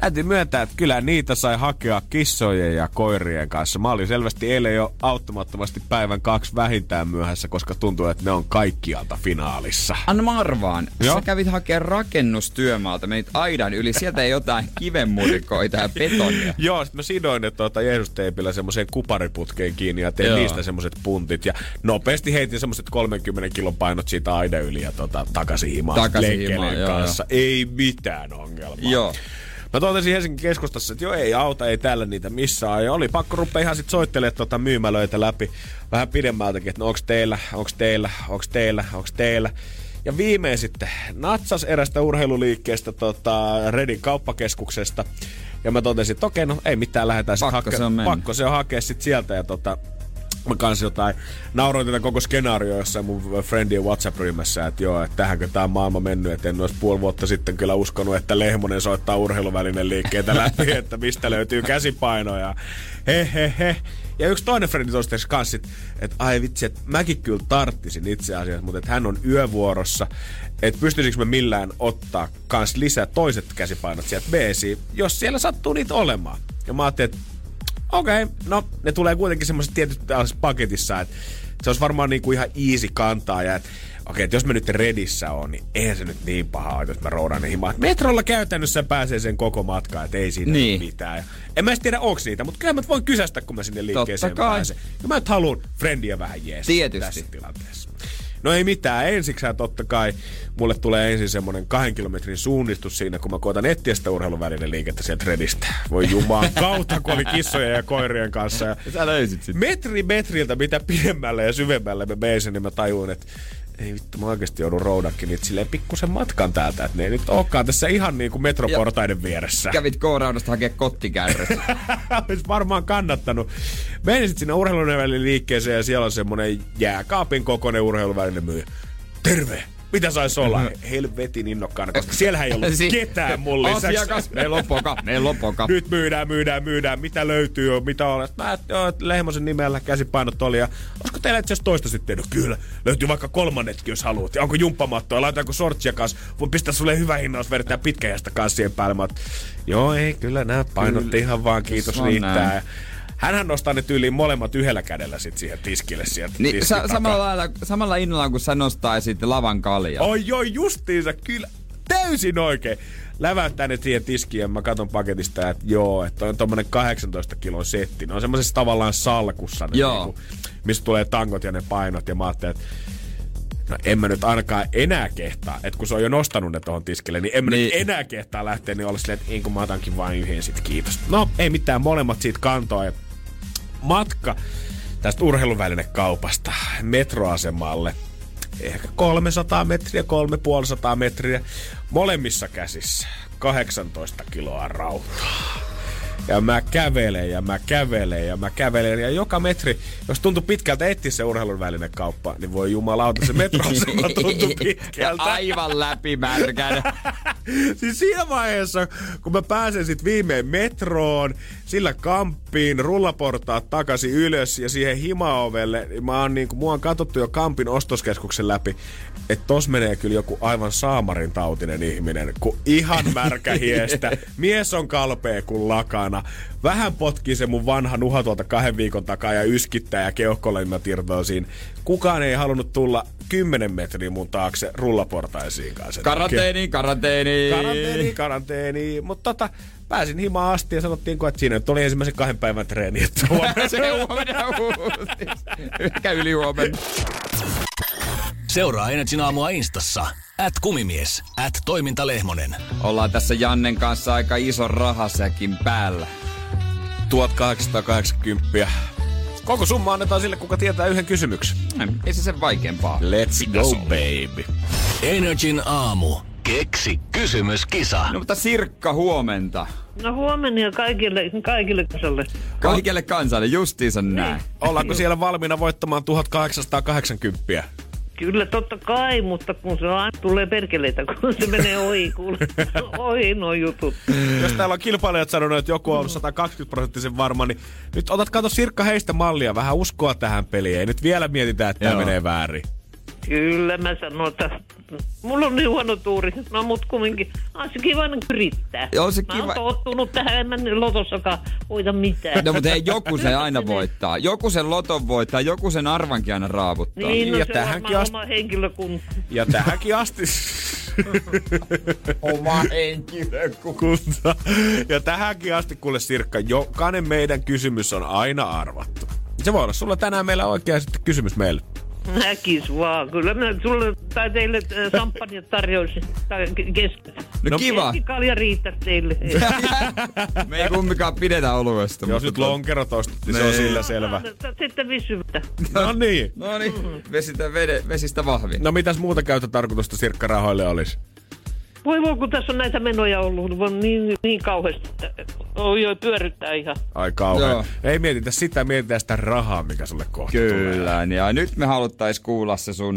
täytyy myöntää, että kyllä niitä sai hakea kissojen ja koirien kanssa. Mä olin selvästi eilen jo auttamattomasti päivän kaksi vähintään myöhässä, koska tuntuu, että ne on kaikkialta finaalissa. Anna mä arvaan. Joo. Sä kävit hakemaan rakennustyömaalta, menit aidan yli, sieltä ei jotain kivenmurikoita ja betonia. Joo, sit mä sidoin ne tuota Jeesus-teipillä semmoiseen kupariputkeen kiinni ja tein Joo. niistä semmoset puntit. Ja nopeasti heitin semmoset 30 kilon painot siitä aidan yli ja tota, takaisin himaan. Takaisin himaan, joo, kanssa. Ei mitään ongelmaa. Joo. Mä totesin Helsingin keskustassa, että joo ei auta, ei täällä niitä missään. Ja oli pakko rupea ihan sit soittelemaan tuota myymälöitä läpi vähän pidemmältäkin, että no onks teillä, onks teillä, onks teillä, onks teillä. Ja viimein sitten natsas erästä urheiluliikkeestä tota, Redin kauppakeskuksesta. Ja mä totesin, että okei, no ei mitään, lähdetään sitten Pakko se on mennä. pakko se on hakea sit sieltä. Ja tota, mä kanssa jotain, nauroin tätä koko skenaario jossain mun friendien WhatsApp-ryhmässä, että joo, että tähänkö tää on maailma mennyt, että en olisi puoli vuotta sitten kyllä uskonut, että Lehmonen soittaa urheiluvälinen liikkeitä läpi, että mistä löytyy käsipainoja. He he he. Ja yksi toinen frendi tosiaan kanssa, että ai vitsi, että mäkin kyllä tarttisin itse asiassa, mutta että hän on yövuorossa, että pystyisikö mä millään ottaa kans lisää toiset käsipainot sieltä BC, jos siellä sattuu niitä olemaan. Ja mä ajattelin, että Okei, okay, no ne tulee kuitenkin tietyssä tällaisessa paketissa, että se olisi varmaan niinku ihan easy kantaa ja että okei, että jos mä nyt redissä on, niin eihän se nyt niin paha ole, jos mä roudan ne himaan. Metrolla käytännössä pääsee sen koko matkaan, että ei siinä Niin. niin. mitään. Ja en mä edes tiedä, onks niitä, mutta kyllä mä voin kysästä, kun mä sinne liikkeeseen Totta kai. pääsen. Ja mä nyt haluan friendiä vähän jees Tietysti. tässä tilanteessa. No ei mitään, ensiksään totta kai mulle tulee ensin semmonen kahden kilometrin suunnistus siinä, kun mä koitan etsiä sitä urheiluvälinen liikettä sieltä Redistä. Voi jumaan kautta, kun oli kissojen ja koirien kanssa. Ja Sä löysit sit. metri metriltä, mitä pidemmälle ja syvemmälle me meisin, niin mä tajuin, että ei vittu, mä oikeasti joudun roudakin niitä silleen pikkusen matkan täältä, että ne ei nyt olekaan tässä ihan niin kuin metroportaiden vieressä. Kävit K-raudasta hakea kottikärryt. Olisi varmaan kannattanut. Menin sitten sinne urheiluvälinen liikkeeseen ja siellä on semmonen jääkaapin kokoinen urheiluvälinen myyjä. Terve! Mitä sais olla? Helvetin innokkaana, koska siellä ei ollut Si- ketään mun lisäksi. Asiakas, meillä on poka, meillä on poka. Nyt myydään, myydään, myydään. Mitä löytyy, mitä on. Mä joo, Lehmosen nimellä käsipainot oli. Ja olisiko teillä itse toista sitten? No kyllä. Löytyy vaikka kolmannetkin, jos haluat. Ja onko jumppamattoa? Laitaanko sortsia kanssa? Voin pistää sulle hyvä hinnaus, vedetään pitkäjästä kanssa siihen päälle. Mä joo, ei, kyllä nämä painot ihan vaan, kiitos riittää. näin. Hänhän nostaa ne tyyliin molemmat yhdellä kädellä sit siihen tiskille sieltä Niin, sa- samalla, lailla, samalla innolla, kun sä nostaisit lavan kaljaa. Oi joo, justiinsa, kyllä. Täysin oikein. Läväyttää ne siihen tiskiin ja mä katon paketista, että joo, että on tommonen 18 kilon setti. Ne on semmoisessa tavallaan salkussa, ne Joo. niinku, mistä tulee tangot ja ne painot. Ja mä ajattelin, että no en mä nyt ainakaan enää kehtaa, että kun se on jo nostanut ne tuohon tiskille, niin en mä Niin. nyt enää kehtaa lähteä, niin olla silleen, että ei kun mä otankin vain yhden sit, kiitos. No, ei mitään, molemmat siitä kantoa ja matka tästä urheiluvälinen-kaupasta metroasemalle ehkä 300 metriä, 350 metriä, molemmissa käsissä 18 kiloa rautaa. Ja mä kävelen ja mä kävelen ja mä kävelen. Ja joka metri, jos tuntuu pitkältä etsiä se urheilun välinen kauppa, niin voi jumalauta, se metroasema tuntuu pitkältä. aivan läpimärkänä. siis siinä vaiheessa, kun mä pääsen sit viimein metroon, sillä kamppiin, rullaportaat takaisin ylös ja siihen himaovelle, niin mä oon niinku, mua on katsottu jo kampin ostoskeskuksen läpi, että tos menee kyllä joku aivan saamarin tautinen ihminen, kun ihan märkä hiestä. Mies on kalpea kuin lakana. Vähän potkii se mun vanha nuha tuolta kahden viikon takaa ja yskittää ja keuhkolennat irtoaa siinä. Kukaan ei halunnut tulla 10 metriä mun taakse rullaportaisiin kanssa. Karanteeni, karanteeni. Karanteeni, karanteeni. Mutta tota, pääsin himaan asti ja sanottiin, että siinä nyt oli ensimmäisen kahden päivän treeni. Että huomenna Se huomenna. Ehkä yli huomenna. Seuraa Energin aamua Instassa. At kumimies. At toimintalehmonen. Ollaan tässä Jannen kanssa aika ison rahasäkin päällä. 1880 Koko summa annetaan sille, kuka tietää yhden kysymyksen. Ei se sen vaikeampaa. Let's go, baby. Energin aamu. Keksi kysymyskisa. No mutta Sirkka, huomenta. No huomenna ja kaikille, kaikille kansalle. Kaikelle kansalle, justiinsa näin. Ollaanko siellä valmiina voittamaan 1880? Kyllä totta kai, mutta kun se aina tulee perkeleitä, kun se menee ohi, kuule. ohi no jutut. Jos täällä on kilpailijat sanonut, että joku on ollut 120 prosenttisen varma, niin nyt otat kato Sirkka heistä mallia, vähän uskoa tähän peliin. Ei nyt vielä mietitä, että tämä menee väärin. Kyllä mä sanon, että mulla on niin huono tuuri. No mut kumminkin, on se kiva aina yrittää. Joo, se Mä kiva. oon tottunut tähän, en mä nyt lotossakaan voita mitään. No mutta hei, joku se aina voittaa. Joku sen loton voittaa, joku sen arvankin aina raavuttaa. Niin, no Ja se on tähänkin varmaan asti- oma henkilökunta. Ja tähänkin asti... Oma henkilökunta. Ja tähänkin asti, kuule Sirkka, jokainen meidän kysymys on aina arvattu. Se voi olla sulla tänään meillä oikea sitten kysymys meille. Näkis vaan. Kyllä mä sulle tai teille äh, samppanjat tarjoisin. Tai kesken. No, kiva. Keskikalja riittää teille. Me ei kumminkaan pidetä oluesta. Jos nyt lonkerot ostit, niin se on sillä selvä. Sitten visyvää. No niin. No niin, vesistä, vede, vesistä vahvi. No mitäs muuta käyttötarkoitusta Sirkka rahoille olisi? Voi voi, kun tässä on näitä menoja ollut, vaan niin, niin kauheasti. että Oi, oi, pyöryttää ihan. Ai kauhean. Joo. Ei mietitä sitä, mietitään sitä rahaa, mikä sulle kohta Kyllä, ja nyt me haluttais kuulla se sun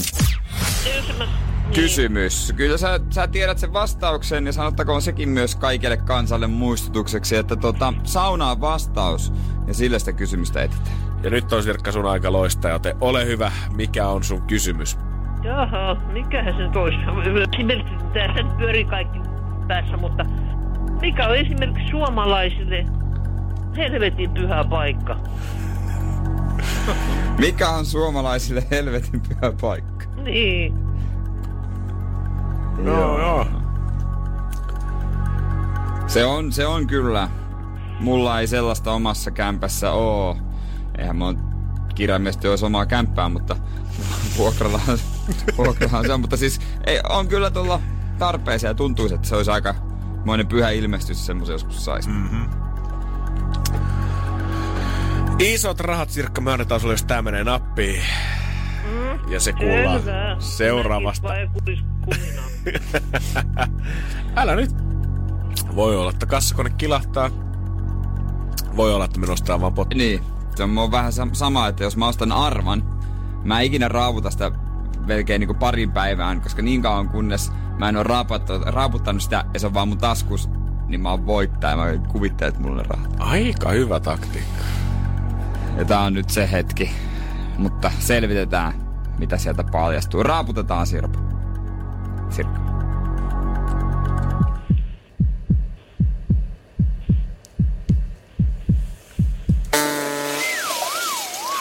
kysymys. Kyllä sä, sä tiedät sen vastauksen ja sanottakoon sekin myös kaikille kansalle muistutukseksi, että tota, sauna on vastaus ja sillä sitä kysymystä etsitään. Ja nyt on Sirkka sun aika loistaa, joten ole hyvä, mikä on sun kysymys? Jaha, mikähän se nyt olisi? Esimerkiksi tässä nyt pyörii kaikki päässä, mutta mikä on esimerkiksi suomalaisille helvetin pyhä paikka? Mikä on suomalaisille helvetin pyhä paikka? Niin. Joo, joo. Se on, se on kyllä. Mulla ei sellaista omassa kämpässä oo. Eihän mä kirjaimellisesti olisi omaa kämppää, mutta vuokrallahan, vuokrallahan se on. Mutta siis ei, on kyllä tulla tarpeeseen ja tuntuisi, että se olisi aika moinen pyhä ilmestys, jos semmoisen joskus saisi. Mm. Isot rahat, Sirkka, me annetaan sulle, jos tää menee nappiin. Ja se kuullaan Selvä. seuraavasta. Älä nyt. Voi olla, että kassakone kilahtaa. Voi olla, että me nostaa vaan potti. Niin, se on vähän sam- sama, että jos mä ostan arvan, mä en ikinä raavuta sitä melkein niin parin päivään, koska niin kauan kunnes mä en ole raaputtanut, sitä ja se on vaan mun taskus, niin mä oon voittaja. Mä kuvittelen, että mulla on rahat. Aika hyvä taktiikka. Ja tää on nyt se hetki. Mutta selvitetään, mitä sieltä paljastuu. Raaputetaan Sirpa. Sirpa.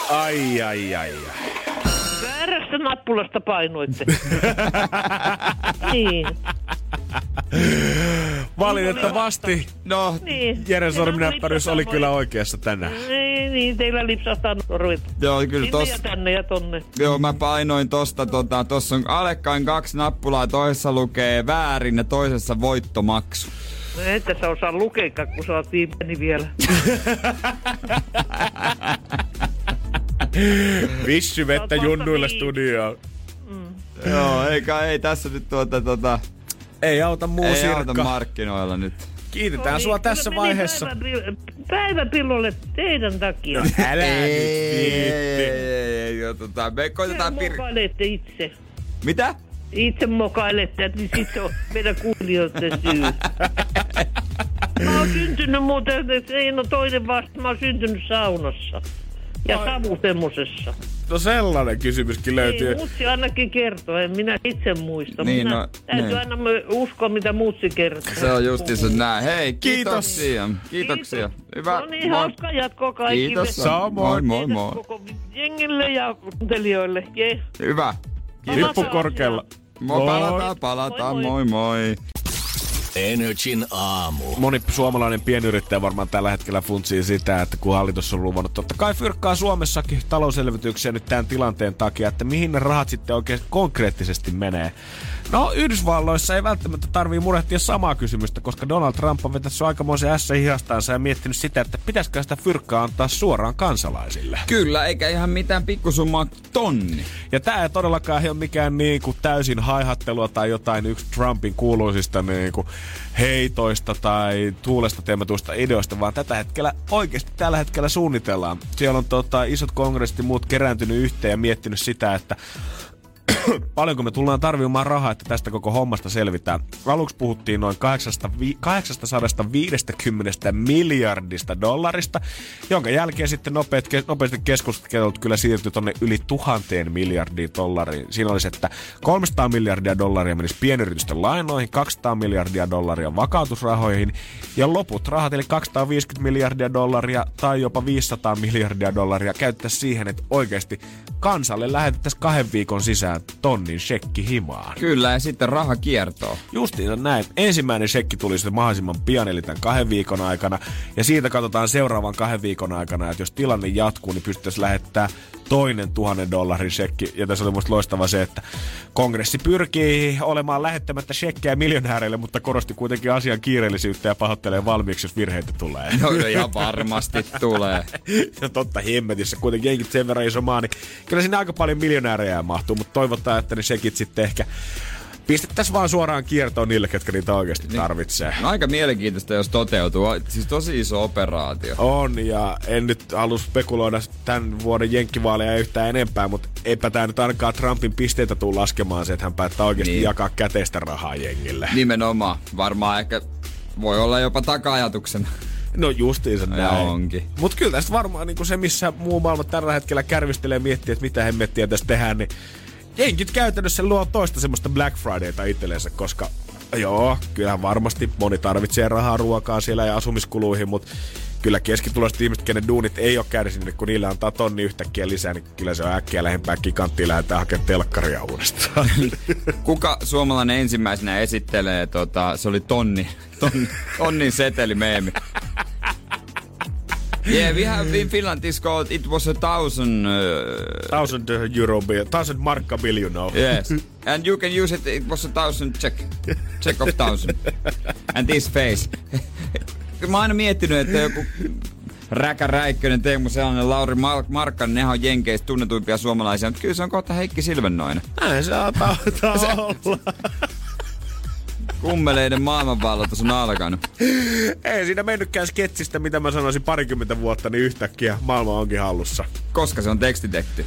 Ai, ai, ai, ai. Väärästä nappulasta painoitte. niin. Valitettavasti No, niin. Jere Teillä Sorminäppäryys oli kyllä oikeassa tänään. Niin, niin, teillä lipsahtaa sormet. joo, kyllä tos, ja tänne ja tonne. joo, mä painoin tosta, tota, tossa on alekkain kaksi nappulaa, toisessa lukee väärin ja toisessa voittomaksu. No et sä osaa lukeekaan, kun sä oot niin vielä. Vissy vettä Sä oot junnuille vasta studioon. Joo, eikä ei tässä nyt tuota, tota, Ei auta muu ei auta Sirkka. markkinoilla nyt. Kiitetään No sua niin, tässä vaiheessa. päiväpil- Päiväpillolle teidän takia. Älä nyt ei, viitti. ei, ei, joo, tota, me koitetaan pir... mokailette itse. Mitä? Itse mokailette, niin sit se on meidän kuulijoiden syy. Mä oon syntynyt muuten, että ei no toinen vasta, mä oon syntynyt saunassa. Ja savu semmosessa. No sellainen kysymyskin löytyy. Niin, mutsi ainakin kertoo, en minä itse muista. Niin, minä no, täytyy niin. aina uskoa, mitä mutsi kertoo. Se on justiinsa näin. Hei, Kiitos. kiitoksia. Kiitoksia. Hyvä. No niin, hauskaa jatkoa kaikille. Kiitos. Samoin. Moi, moi, Kiitos moi. koko jengille ja kuuntelijoille. Yeah. Hyvä. Lippu korkealla. Moi, Moi. palataan, palataan. Moi, Moi, moi. Energin aamu. Moni suomalainen pienyrittäjä varmaan tällä hetkellä funtsii sitä, että kun hallitus on luvannut totta kai fyrkkaa Suomessakin talouselvytyksiä nyt tämän tilanteen takia, että mihin ne rahat sitten oikein konkreettisesti menee. No Yhdysvalloissa ei välttämättä tarvii murehtia samaa kysymystä, koska Donald Trump on vetänyt aikamoisen ässä hihastaansa ja miettinyt sitä, että pitäisikö sitä fyrkkaa antaa suoraan kansalaisille. Kyllä, eikä ihan mitään pikkusummaa tonni. Ja tämä ei todellakaan ole mikään niin kuin täysin haihattelua tai jotain yksi Trumpin kuuluisista niin kuin heitoista tai tuulesta teematuista ideoista, vaan tätä hetkellä oikeasti tällä hetkellä suunnitellaan. Siellä on tota, isot kongressit ja muut kerääntynyt yhteen ja miettinyt sitä, että paljonko me tullaan tarvitsemaan rahaa, että tästä koko hommasta selvitään. Aluksi puhuttiin noin 850 miljardista dollarista, jonka jälkeen sitten nopeat, nopeasti keskustelut kyllä siirtyi tonne yli tuhanteen miljardiin dollariin. Siinä olisi, että 300 miljardia dollaria menisi pienyritysten lainoihin, 200 miljardia dollaria vakautusrahoihin ja loput rahat, eli 250 miljardia dollaria tai jopa 500 miljardia dollaria käyttäisiin siihen, että oikeasti kansalle lähetettäisiin kahden viikon sisään tonnin shekki himaan. Kyllä, ja sitten raha kiertoo. Justiin näin. Ensimmäinen shekki tuli sitten mahdollisimman pian, eli tämän kahden viikon aikana. Ja siitä katsotaan seuraavan kahden viikon aikana, että jos tilanne jatkuu, niin pystyttäisiin lähettää toinen tuhannen dollarin shekki. Ja tässä oli musta loistava se, että kongressi pyrkii olemaan lähettämättä shekkejä miljonääreille, mutta korosti kuitenkin asian kiireellisyyttä ja pahoittelee valmiiksi, jos virheitä tulee. No, no ja varmasti tulee. ja totta hemmetissä, kuitenkin jenkit sen verran iso maa, niin kyllä siinä aika paljon miljonäärejä mahtuu, mutta toivotaan, että ne shekit sitten ehkä pistettäisiin vaan suoraan kiertoon niille, ketkä niitä oikeasti niin. tarvitsee. No, aika mielenkiintoista, jos toteutuu. Siis tosi iso operaatio. On, ja en nyt halua spekuloida tämän vuoden jenkkivaaleja yhtään enempää, mutta eipä tämä nyt ainakaan Trumpin pisteitä tule laskemaan se, että hän päättää oikeasti niin. jakaa käteistä rahaa jengille. Nimenomaan. Varmaan ehkä voi olla jopa taka-ajatuksena. No justiinsa no, näin. onkin. Mutta kyllä tästä varmaan niin se, missä muu maailma tällä hetkellä kärvistelee ja miettii, että mitä hemmettiä tässä tehdään, niin jenkit käytännössä luo toista semmoista Black Fridayta itsellensä, koska joo, kyllähän varmasti moni tarvitsee rahaa ruokaa siellä ja asumiskuluihin, mutta kyllä keskituloiset ihmiset, kenen duunit ei ole kärsinyt, kun niillä antaa tonni yhtäkkiä lisää, niin kyllä se on äkkiä lähempää kikanttia lähdetään hakemaan telkkaria uudestaan. Kuka suomalainen ensimmäisenä esittelee, tota, se oli tonni, tonni tonnin setelimeemi. Yeah, we have in Finland it's called, it was a thousand... Uh, thousand euro bill, thousand markka bill, you know. Yes. And you can use it, it was a thousand check. Check of thousand. And this face. Mä oon aina miettinyt, että joku Räkä Räikkönen, Teemu Sellainen, Lauri Mark- Markkanen, ne on Jenkeistä tunnetuimpia suomalaisia, mutta kyllä se on kohta Heikki Silvennoinen. Näin se taitaa olla. Kummeleiden maailmanvalloitus on alkanut. Ei siinä mennytkään sketsistä, mitä mä sanoisin parikymmentä vuotta, niin yhtäkkiä maailma onkin hallussa. Koska se on tekstitekti.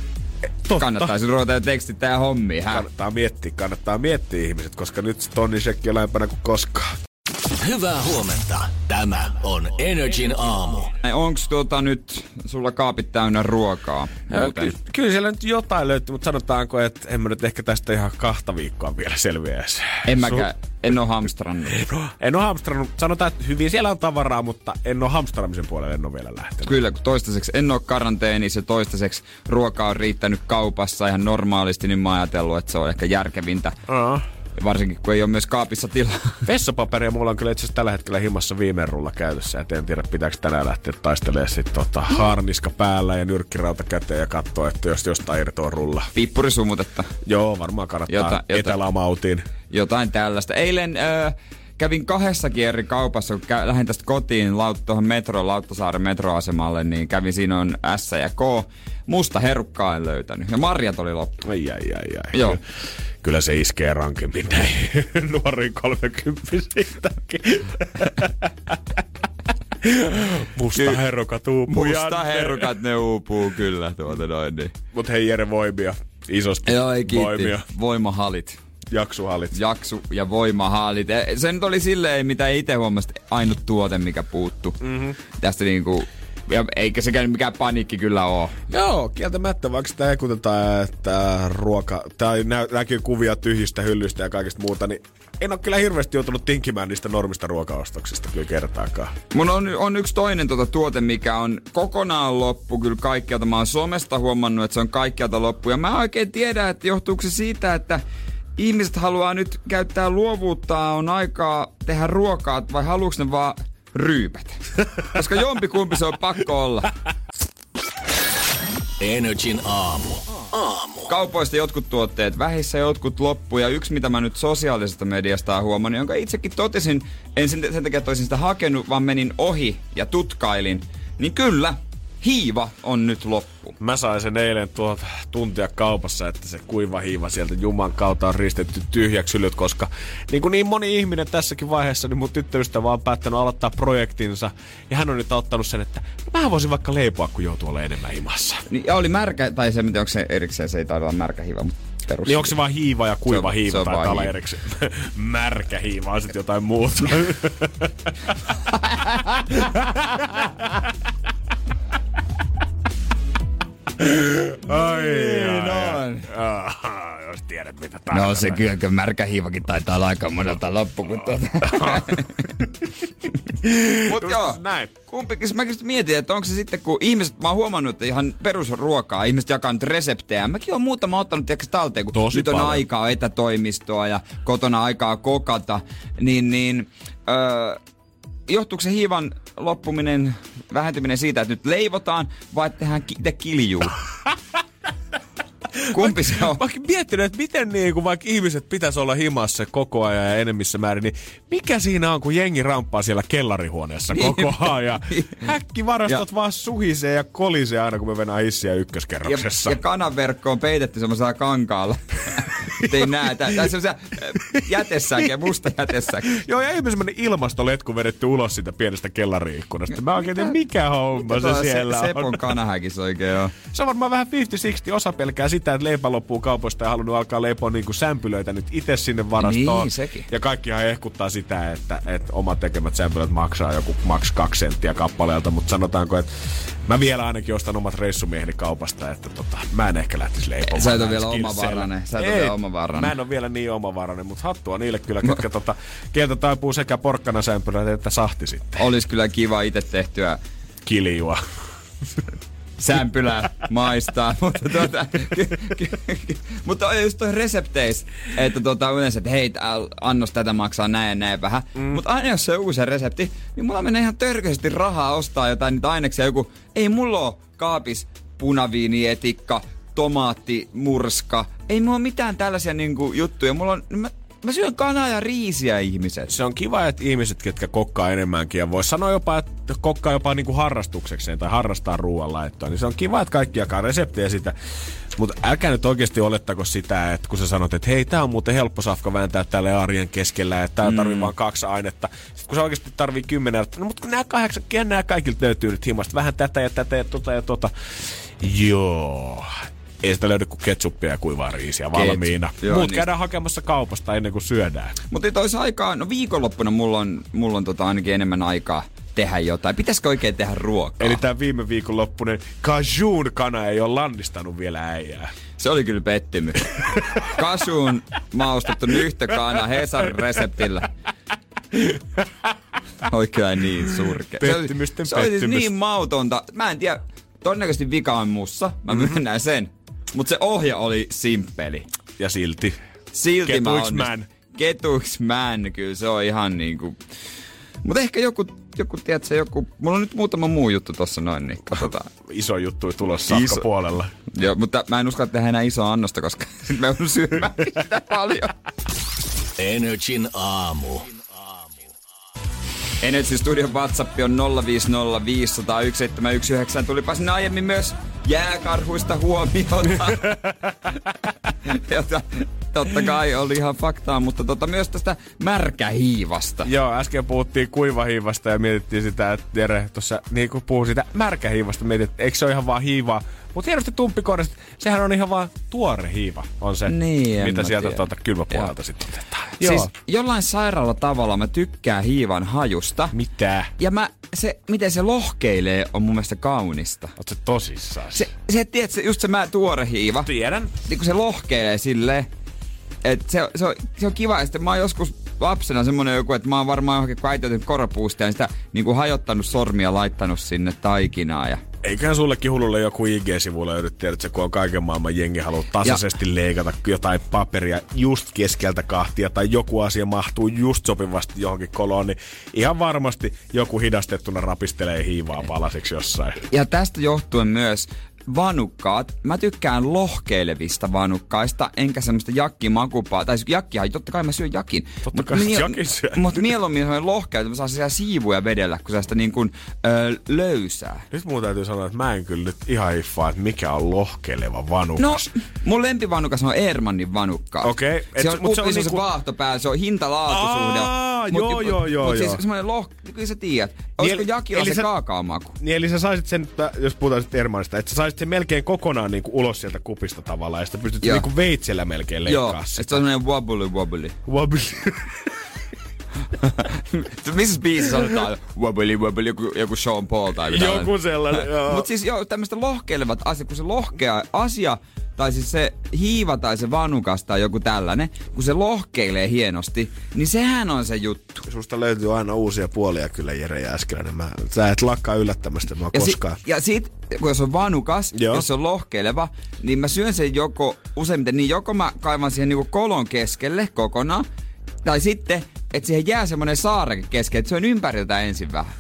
Totta. Kannattaisi ruveta jo tekstittää hommia. Hä? Kannattaa miettiä, kannattaa miettiä ihmiset, koska nyt tonnin shekki on lähempänä kuin koskaan. Hyvää huomenta. Tämä on Energin aamu. Onks tuota nyt sulla kaapit täynnä ruokaa? Ky- kyllä siellä nyt jotain löytyy, mutta sanotaanko, että en mä nyt ehkä tästä ihan kahta viikkoa vielä selviä En mäkään. Su- en oo hamstrannut. En oo hamstrannut. Sanotaan, että hyvin siellä on tavaraa, mutta en oo hamstraamisen puolelle en oo vielä lähtenyt. Kyllä, kun toistaiseksi en oo karanteenissa ja toistaiseksi ruoka on riittänyt kaupassa ihan normaalisti, niin mä oon ajatellut, että se on ehkä järkevintä. Uh-huh Varsinkin kun ei ole myös kaapissa tilaa. Vessapaperia mulla on kyllä itse tällä hetkellä himassa viime rulla käytössä. Et en tiedä, pitääkö tänään lähteä taistelemaan sit tota harniska päällä ja nyrkkirauta käteen ja katsoa, että jos jostain irtoa rulla. Pippurisumutetta. Joo, varmaan kannattaa jota, jota, etelämautiin. Jotain tällaista. Eilen... Öö, kävin kahdessa eri kaupassa, kun kä- lähdin tästä kotiin laut- tuohon metro, Lauttasaaren metroasemalle, niin kävin siinä on S ja K. Musta herukkaa en löytänyt. Ja marjat oli loppu. Ai, ai, ai, ai. Joo kyllä se iskee rankemmin näin nuoriin kolmekymppisistäkin. Musta Ky- herukat uupuu. Musta herukat ne uupuu kyllä tuota noin. Niin. Mut hei Jere voimia. Isosti Joo, ei kiitti. voimia. Voimahalit. Jaksuhalit. Jaksu ja voimahalit. E, se nyt oli silleen, mitä itse huomasin, ainut tuote, mikä puuttu. Mm-hmm. Tästä niinku ja eikä sekään mikään paniikki kyllä ole. Joo, kieltämättä, vaikka sitä hekutetaan, että ruoka, tai nä- näkyy kuvia tyhjistä hyllystä ja kaikista muuta, niin en ole kyllä hirveästi joutunut tinkimään niistä normista ruokaostoksista kyllä kertaakaan. Mun on, on yksi toinen tuota tuote, mikä on kokonaan loppu kyllä kaikkialta. Mä oon somesta huomannut, että se on kaikkialta loppu. Ja mä oikein tiedä, että johtuuko se siitä, että ihmiset haluaa nyt käyttää luovuutta, on aikaa tehdä ruokaa, vai haluuks ne vaan ryypät. Koska jompikumpi se on pakko olla. Energin aamu. Aamu. kaupoista jotkut tuotteet vähissä, jotkut loppu. Ja yksi, mitä mä nyt sosiaalisesta mediasta oon huomannut, jonka itsekin totesin, en sen, sen takia, että olisin sitä hakenut, vaan menin ohi ja tutkailin. Niin kyllä, hiiva on nyt loppu. Mä sain sen eilen tuolta tuntia kaupassa, että se kuiva hiiva sieltä Juman kautta on ristetty tyhjäksi ylyt, koska niin kuin niin moni ihminen tässäkin vaiheessa, niin mun tyttöystävä on päättänyt aloittaa projektinsa. Ja hän on nyt ottanut sen, että mä voisin vaikka leipoa, kun joutuu olemaan enemmän himassa. Niin, ja oli märkä, tai se, onko se erikseen, se ei taida olla märkä hiiva, mutta perus. Niin onko se vaan hiiva ja kuiva Se on- hiiva se on tai vaan hiiva. erikseen? Märkä hiiva on sitten jotain muuta. Ai, Niin ai, on. ai. Jos tiedät mitä No tarkoitan. se kyllä, kyllä märkä hiivakin taitaa olla aika monelta loppu, kun tuota. Mut Just joo, näin. kumpikin, mäkin sit mietin, että onko se sitten, kun ihmiset, mä oon huomannut, että ihan perusruokaa, ihmiset jakaa nyt reseptejä. Mäkin oon muutama ottanut tiedätkö, talteen, kun Tosi nyt on paljon. aikaa etätoimistoa ja kotona aikaa kokata, niin, niin öö, johtuuko se hiivan loppuminen, vähentyminen siitä, että nyt leivotaan vai että tehdään itse kiljuu? Kumpi se on? Mä miettinyt, että miten niin, kun vaikka ihmiset pitäisi olla himassa koko ajan ja enemmissä määrin, niin mikä siinä on, kun jengi ramppaa siellä kellarihuoneessa koko ajan? Häkkivarastot vaan suhisee ja kolisee aina, kun me mennään hissiä Ja, ykköskerroksessa. ja kananverkko on peitetty semmoisella kankaalla. Ei näe. Tai tai semmoisia jätesäkiä, musta jätesäkiä. Joo, ja ihme semmonen ilmastoletku vedetty ulos siitä pienestä kellariikkunasta. Mä oikein tiedä, mikä homma se siellä Sepon on. kanahäkis oikein on. Se on varmaan vähän 50-60. Osa pelkää sitä, että leipä loppuu kaupoista ja halunnut alkaa leipoa niinku sämpylöitä nyt itse sinne varastoon. Niin, sekin. Ja kaikkihan ehkuttaa sitä, että, että omat tekemät sämpylät maksaa joku maks kaksi senttiä kappaleelta, mutta sanotaanko, että mä vielä ainakin ostan omat reissumieheni kaupasta, että tota, mä en ehkä lähtisi leipomaan. Sä et ole vielä omavarainen. Sä et ole vielä omavarainen. Mä en ole vielä niin omavarainen, mutta hattua niille kyllä, ketkä tota, kieltä taipuu sekä porkkana sämpylät että sahti sitten. Olis kyllä kiva itse tehtyä Kiljua. Sämpylää maistaa, mutta tuota, mutta on just toi resepteis, että tuota, yleensä, että hei, annos tätä maksaa näin ja näin vähän. Mm. Mutta aina jos se on uusi resepti, niin mulla menee ihan törkeästi rahaa ostaa jotain niitä aineksia. Joku, ei mulla oo kaapis punaviinietikka, tomaattimurska. Ei mulla ole mitään tällaisia niinku, juttuja. Mulla on, mä, mä syön kanaa ja riisiä ihmiset. se on kiva, että ihmiset, ketkä kokkaa enemmänkin, ja voisi sanoa jopa, että kokkaa jopa niinku harrastuksekseen tai harrastaa ruoanlaittoa, niin se on kiva, että kaikki jakaa reseptejä sitä. Mutta älkää nyt oikeasti olettako sitä, että kun sä sanot, että hei, tää on muuten helppo safka vääntää tälle arjen keskellä, että tää tarvii vaan kaksi ainetta. Sitten kun se oikeasti tarvii kymmenen, että no mutta kun nämä kahdeksan, nämä kaikilta löytyy nyt himasta, vähän tätä ja tätä ja tota ja tota. Joo. Ei sitä löydy kuin ketsuppia ja kuivaa riisiä valmiina. Joo, Muut niin. käydään hakemassa kaupasta ennen kuin syödään. Mutta toisaalta aikaa, no viikonloppuna mulla on, mulla on tota ainakin enemmän aikaa tehdä jotain. Pitäisikö oikein tehdä ruokaa? Eli tämä viime viikon loppunen Cajun kana ei ole lannistanut vielä äijää. Se oli kyllä pettymys. Kasuun maustettu nyhtökaana Hesarin reseptillä. Oikein niin surkea. Se oli- Pettymysten Se oli siis niin mautonta. Mä en tiedä, todennäköisesti vika on mussa. Mä Mhm. myönnän sen. Mutta se ohje oli simppeli. Ja silti. Silti mä Ketuiks onnistuin. man. Ketuiks man, kyllä se on ihan niinku... Mutta ehkä joku, joku, tiedätkö, joku... Mulla on nyt muutama muu juttu tossa noin, niin katsotaan. Iso juttu tulossa Iso. puolella. Joo, mutta mä en uskalla tehdä enää isoa annosta, koska sit mä joudun syömään sitä paljon. Energin aamu. Energy Studion WhatsApp on 050501719. Tulipa sinne aiemmin myös jääkarhuista huomiota. Jota, totta kai oli ihan faktaa, mutta tota, myös tästä märkähiivasta. Joo, äsken puhuttiin kuivahiivasta ja mietittiin sitä, että Jere tuossa niin kun puhui sitä märkähiivasta, mietit, että eikö se ole ihan vaan hiivaa. Mutta hienosti tumppikorista, sehän on ihan vaan tuore hiiva, on se, Niin, mitä sieltä tuolta kylmäpuolelta Joo. sitten otetaan. Siis jollain sairaalla tavalla mä tykkään hiivan hajusta. Mitä? Ja mä, se, miten se lohkeilee, on mun mielestä kaunista. Oot se tosissaan? Se, se tiedät, se, just se mä tuore hiiva. Tiedän. niin kun se lohkeilee silleen, että se, se, on, se on kiva. Ja sitten mä oon joskus lapsena semmonen joku, että mä oon varmaan johonkin kun äiti on tehnyt koropuusta ja sitä niin kuin hajottanut sormia laittanut sinne taikinaa. Ja Eiköhän sullekin hululle joku IG-sivu löydy, tiedätkö, kun on kaiken maailman jengi haluaa tasaisesti leikata jotain paperia just keskeltä kahtia tai joku asia mahtuu just sopivasti johonkin koloon, niin ihan varmasti joku hidastettuna rapistelee hiivaa palasiksi jossain. Ja tästä johtuen myös vanukkaat, mä tykkään lohkeilevista vanukkaista, enkä semmoista jakkimakupaa. Tai siis jakkihan, totta kai mä syön jakin. Totta kai sä jakin syöt. Mutta mieluummin semmoinen lohkea, että mä saan siellä siivuja vedellä, kun sitä niin kuin, ö, löysää. Nyt mun täytyy sanoa, että mä en kyllä nyt ihan hiffaa, että mikä on lohkeleva vanukas. No, mun lempivanukas on Ermannin vanukka. Okei, et Se se- on, mut mut se se on on se niinku- vaahtopää, se on hinta-laatusuhde. Aa, Mut- joo, joo, joo, Mut siis semmoinen loh, kyllä sä tiedät. Olisiko eli- jakilla se sä- kaakaomaku? Niin eli sä saisit sen, jos puhutaan sitten Ermanista, että sä saisit sen melkein kokonaan niinku ulos sieltä kupista tavallaan, ja sitten pystyt Joo. niinku veitsellä melkein Joo, leikkaa et sitä. se on semmoinen wobbly wobbly. Wobbly. Missä biisissä sanotaan wobbly wobbly, joku, joku Sean Paul tai joku tällainen. Joku sellainen, joo. Mut siis joo, tämmöistä lohkeilevat asiat, kun se lohkea asia, tai siis se hiiva tai se vanukas tai joku tällainen, kun se lohkeilee hienosti, niin sehän on se juttu. Susta löytyy aina uusia puolia kyllä Jere Jääskeläinen. Mä, sä et lakkaa yllättämästä mua Ja, koskaan. Si- ja sit, kun jos on vanukas, Joo. jos se on lohkeileva, niin mä syön sen joko, useimmiten, niin joko mä kaivan siihen niinku kolon keskelle kokonaan, tai sitten, että siihen jää semmonen saareke keskelle, että se on ympäriltä ensin vähän.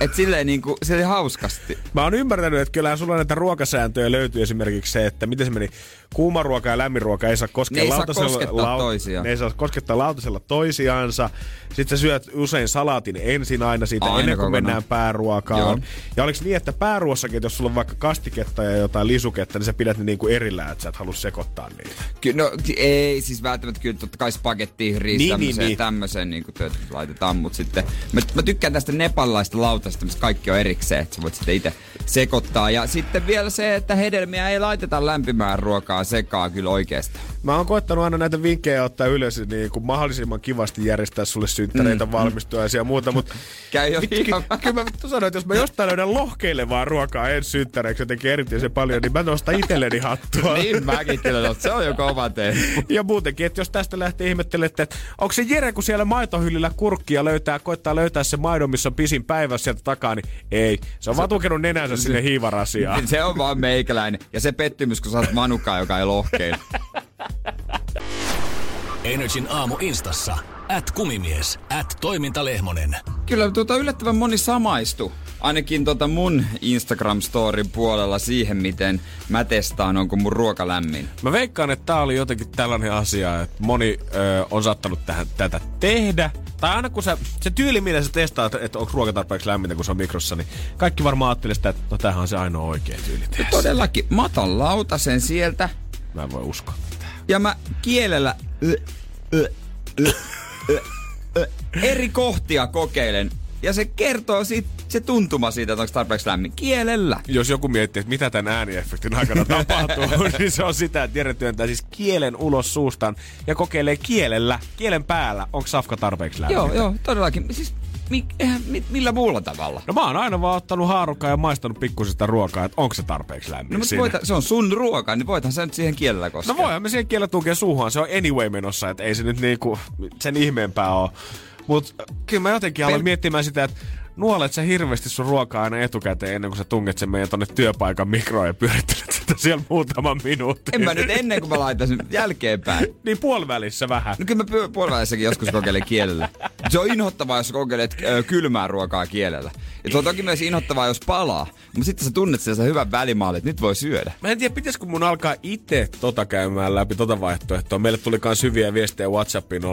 Et silleen niinku, silleen hauskasti. Mä oon ymmärtänyt, että kyllähän sulla näitä ruokasääntöjä löytyy esimerkiksi se, että miten se meni, kuuma ruoka ja lämmin ruoka ei saa koskea Ne ei saa lautasella, koskettaa toisiaan. Ne ei saa koskettaa lautasella toisiansa. Sitten sä syöt usein salaatin ensin aina siitä, Aina ennen kuin kokonaan. mennään pääruokaan. Joo. Ja oliks niin, että pääruossakin, että jos sulla on vaikka kastiketta ja jotain lisuketta, niin sä pidät ne niinku erillään, että sä et halua sekoittaa niitä. Ky- no ei, siis välttämättä kyllä totta kai spagettiin, riis, Niin, tämmöiseen, niin, niin, tämmöiseen niin kuin työt laitetaan, mutta sitten mä, mä, tykkään tästä nepalilaista lautasta, missä kaikki on erikseen, että sä voit sitten itse sekoittaa. Ja sitten vielä se, että hedelmiä ei laiteta lämpimään ruokaa sekaan kyllä oikeasti. Mä oon koettanut aina näitä vinkkejä ottaa ylös, niin kuin mahdollisimman kivasti järjestää sulle synttäreitä, mm. valmistujaisia ja muuta, mutta Käy jo ihan kyllä mä vittu sanoin, että jos mä jostain löydän lohkeilevaa ruokaa ensi synttäreiksi jotenkin erityisen paljon, niin mä nostan itselleni hattua. niin mäkin kyllä, se on jo kova temppu. Ja muutenkin, että jos tästä lähtee ihmettelemään, että onko se Jere, kun siellä maitohyllyllä kurkkia löytää, koittaa löytää se maidon, missä on pisin päivä sieltä takaa, niin ei. Se on vaan tukenut nenänsä sinne hiivarasiaan. Se on vaan meikäläinen. Ja se pettymys, kun sä oot manukkaa, joka ei lohkeile. Energin aamu instassa. At kumimies. At toimintalehmonen. Kyllä tuota yllättävän moni samaistu. Ainakin tota mun Instagram-storin puolella siihen, miten mä testaan, onko mun ruoka lämmin. Mä veikkaan, että tää oli jotenkin tällainen asia, että moni ö, on saattanut tähän, tätä tehdä. Tai aina kun sä, se tyyli, millä sä testaat, että onko ruoka tarpeeksi lämmintä, kun se on mikrossa, niin kaikki varmaan ajattelee sitä, että no tämähän on se ainoa oikea tyyli tehdä. se. Todellakin, mä otan lautasen sieltä Mä en voi uskoa tätä. ja mä kielellä ö, ö, ö, ö, ö, eri kohtia kokeilen. Ja se kertoo siitä, se tuntuma siitä, että onko tarpeeksi lämmin. Kielellä. Jos joku miettii, että mitä tämän ääniefektin aikana tapahtuu, niin se on sitä, että Jere työntää siis kielen ulos suustaan ja kokeilee kielellä, kielen päällä, onko safka tarpeeksi lämmin. Joo, joo, todellakin. Siis mi, mi, millä muulla tavalla? No mä oon aina vaan ottanut haarukkaa ja maistanut pikkusista ruokaa, että onko se tarpeeksi lämmin No, voita, se on sun ruoka, niin voithan sä nyt siihen kielellä koskea. No voihan me siihen kielellä tunkea suuhun, se on anyway menossa, että ei se nyt niinku sen ihmeempää oo. Mut kyllä mä jotenkin aloin Pel- miettimään sitä, että nuolet sä hirveästi sun ruokaa aina etukäteen ennen kuin sä tunget sen meidän tonne työpaikan mikroon ja pyörittelet sitä siellä muutaman minuutin. En mä nyt ennen kuin mä laitan sen jälkeenpäin. Niin puolivälissä vähän. No kyllä mä puolivälissäkin joskus kokeilen kielellä. Se on inhottavaa, jos kokeilet kylmää ruokaa kielellä. Ja se on toki myös inhottavaa, jos palaa. Mutta sitten sä tunnet sen hyvän välimaalin, että nyt voi syödä. Mä en tiedä, pitäisikö mun alkaa itse tota käymään läpi tota vaihtoehtoa. Meille tuli kans hyviä viestejä Whatsappiin 050501719,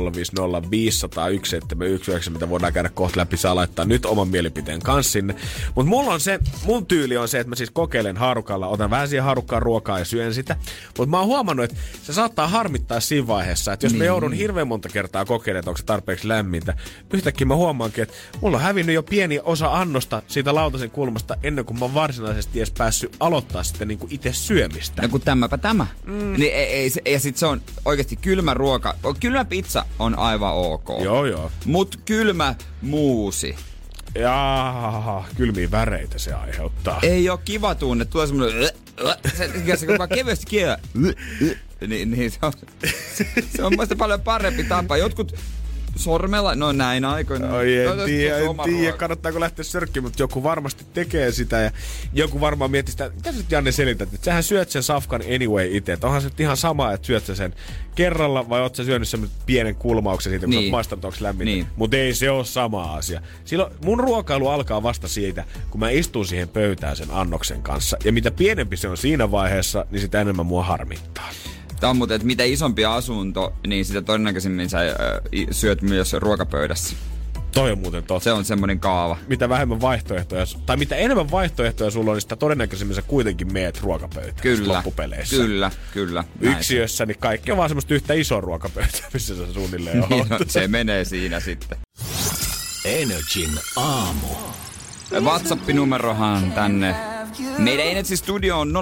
mitä voidaan käydä kohta läpi. Saa laittaa nyt oman mielipiteen kanssa sinne. Mutta mulla on se, mun tyyli on se, että mä siis kokeilen haarukalla, otan vähän siihen haarukkaan ruokaa ja syön sitä. Mutta mä oon huomannut, että se saattaa harmittaa siinä vaiheessa, että jos niin. mä joudun hirveän monta kertaa kokeilemaan, että onko se tarpeeksi lämmintä. Yhtäkkiä mä huomaankin, että mulla on hävinnyt jo pieni osa annosta siitä lautasen kulmasta ennen kuin mä oon varsinaisesti edes päässyt aloittaa sitten niinku itse syömistä. No kun tämäpä tämä. Mm. Niin ei, ei, se, ja sit se on oikeasti kylmä ruoka. Kylmä pizza on aivan ok. Joo, joo. Mut kylmä muusi. Jaa, kylmiä väreitä se aiheuttaa. Ei oo kiva tunne. Tulee semmonen... Se, se kun vaan kevyesti kielä. Niin, niin se on, se on muista paljon parempi tapa. Jotkut sormella, no näin aikoina. Oi, en Toivottavasti tiedä, en tiedä, kannattaako lähteä sörkkiin, mutta joku varmasti tekee sitä ja joku varmaan miettii sitä, mitä sä Janne selität, että sähän syöt sen safkan anyway itse, että onhan se ihan sama, että syöt sä sen kerralla vai oot sä syönyt sen pienen kulmauksen siitä, kun niin. sä Niin. oot maistanut, onko lämmin. Niin. Mutta ei se ole sama asia. Silloin mun ruokailu alkaa vasta siitä, kun mä istun siihen pöytään sen annoksen kanssa. Ja mitä pienempi se on siinä vaiheessa, niin sitä enemmän mua harmittaa. Tämä on muuten, että mitä isompi asunto, niin sitä todennäköisemmin sä i- syöt myös ruokapöydässä. Toi on muuten totta. Se on semmoinen kaava. mitä vähemmän vaihtoehtoja, tai mitä enemmän vaihtoehtoja sulla on, niin sitä todennäköisemmin sä kuitenkin meet ruokapöytään Kyllä. loppupeleissä. Kyllä, kyllä. näin Yksiössä, niin kaikki on vaan semmoista yhtä isoa ruokapöytää, missä sä suunnilleen Niin, oot. no, se menee siinä sitten. Energin aamu. WhatsApp-numerohan tänne. Meidän Energy Studio on 050501719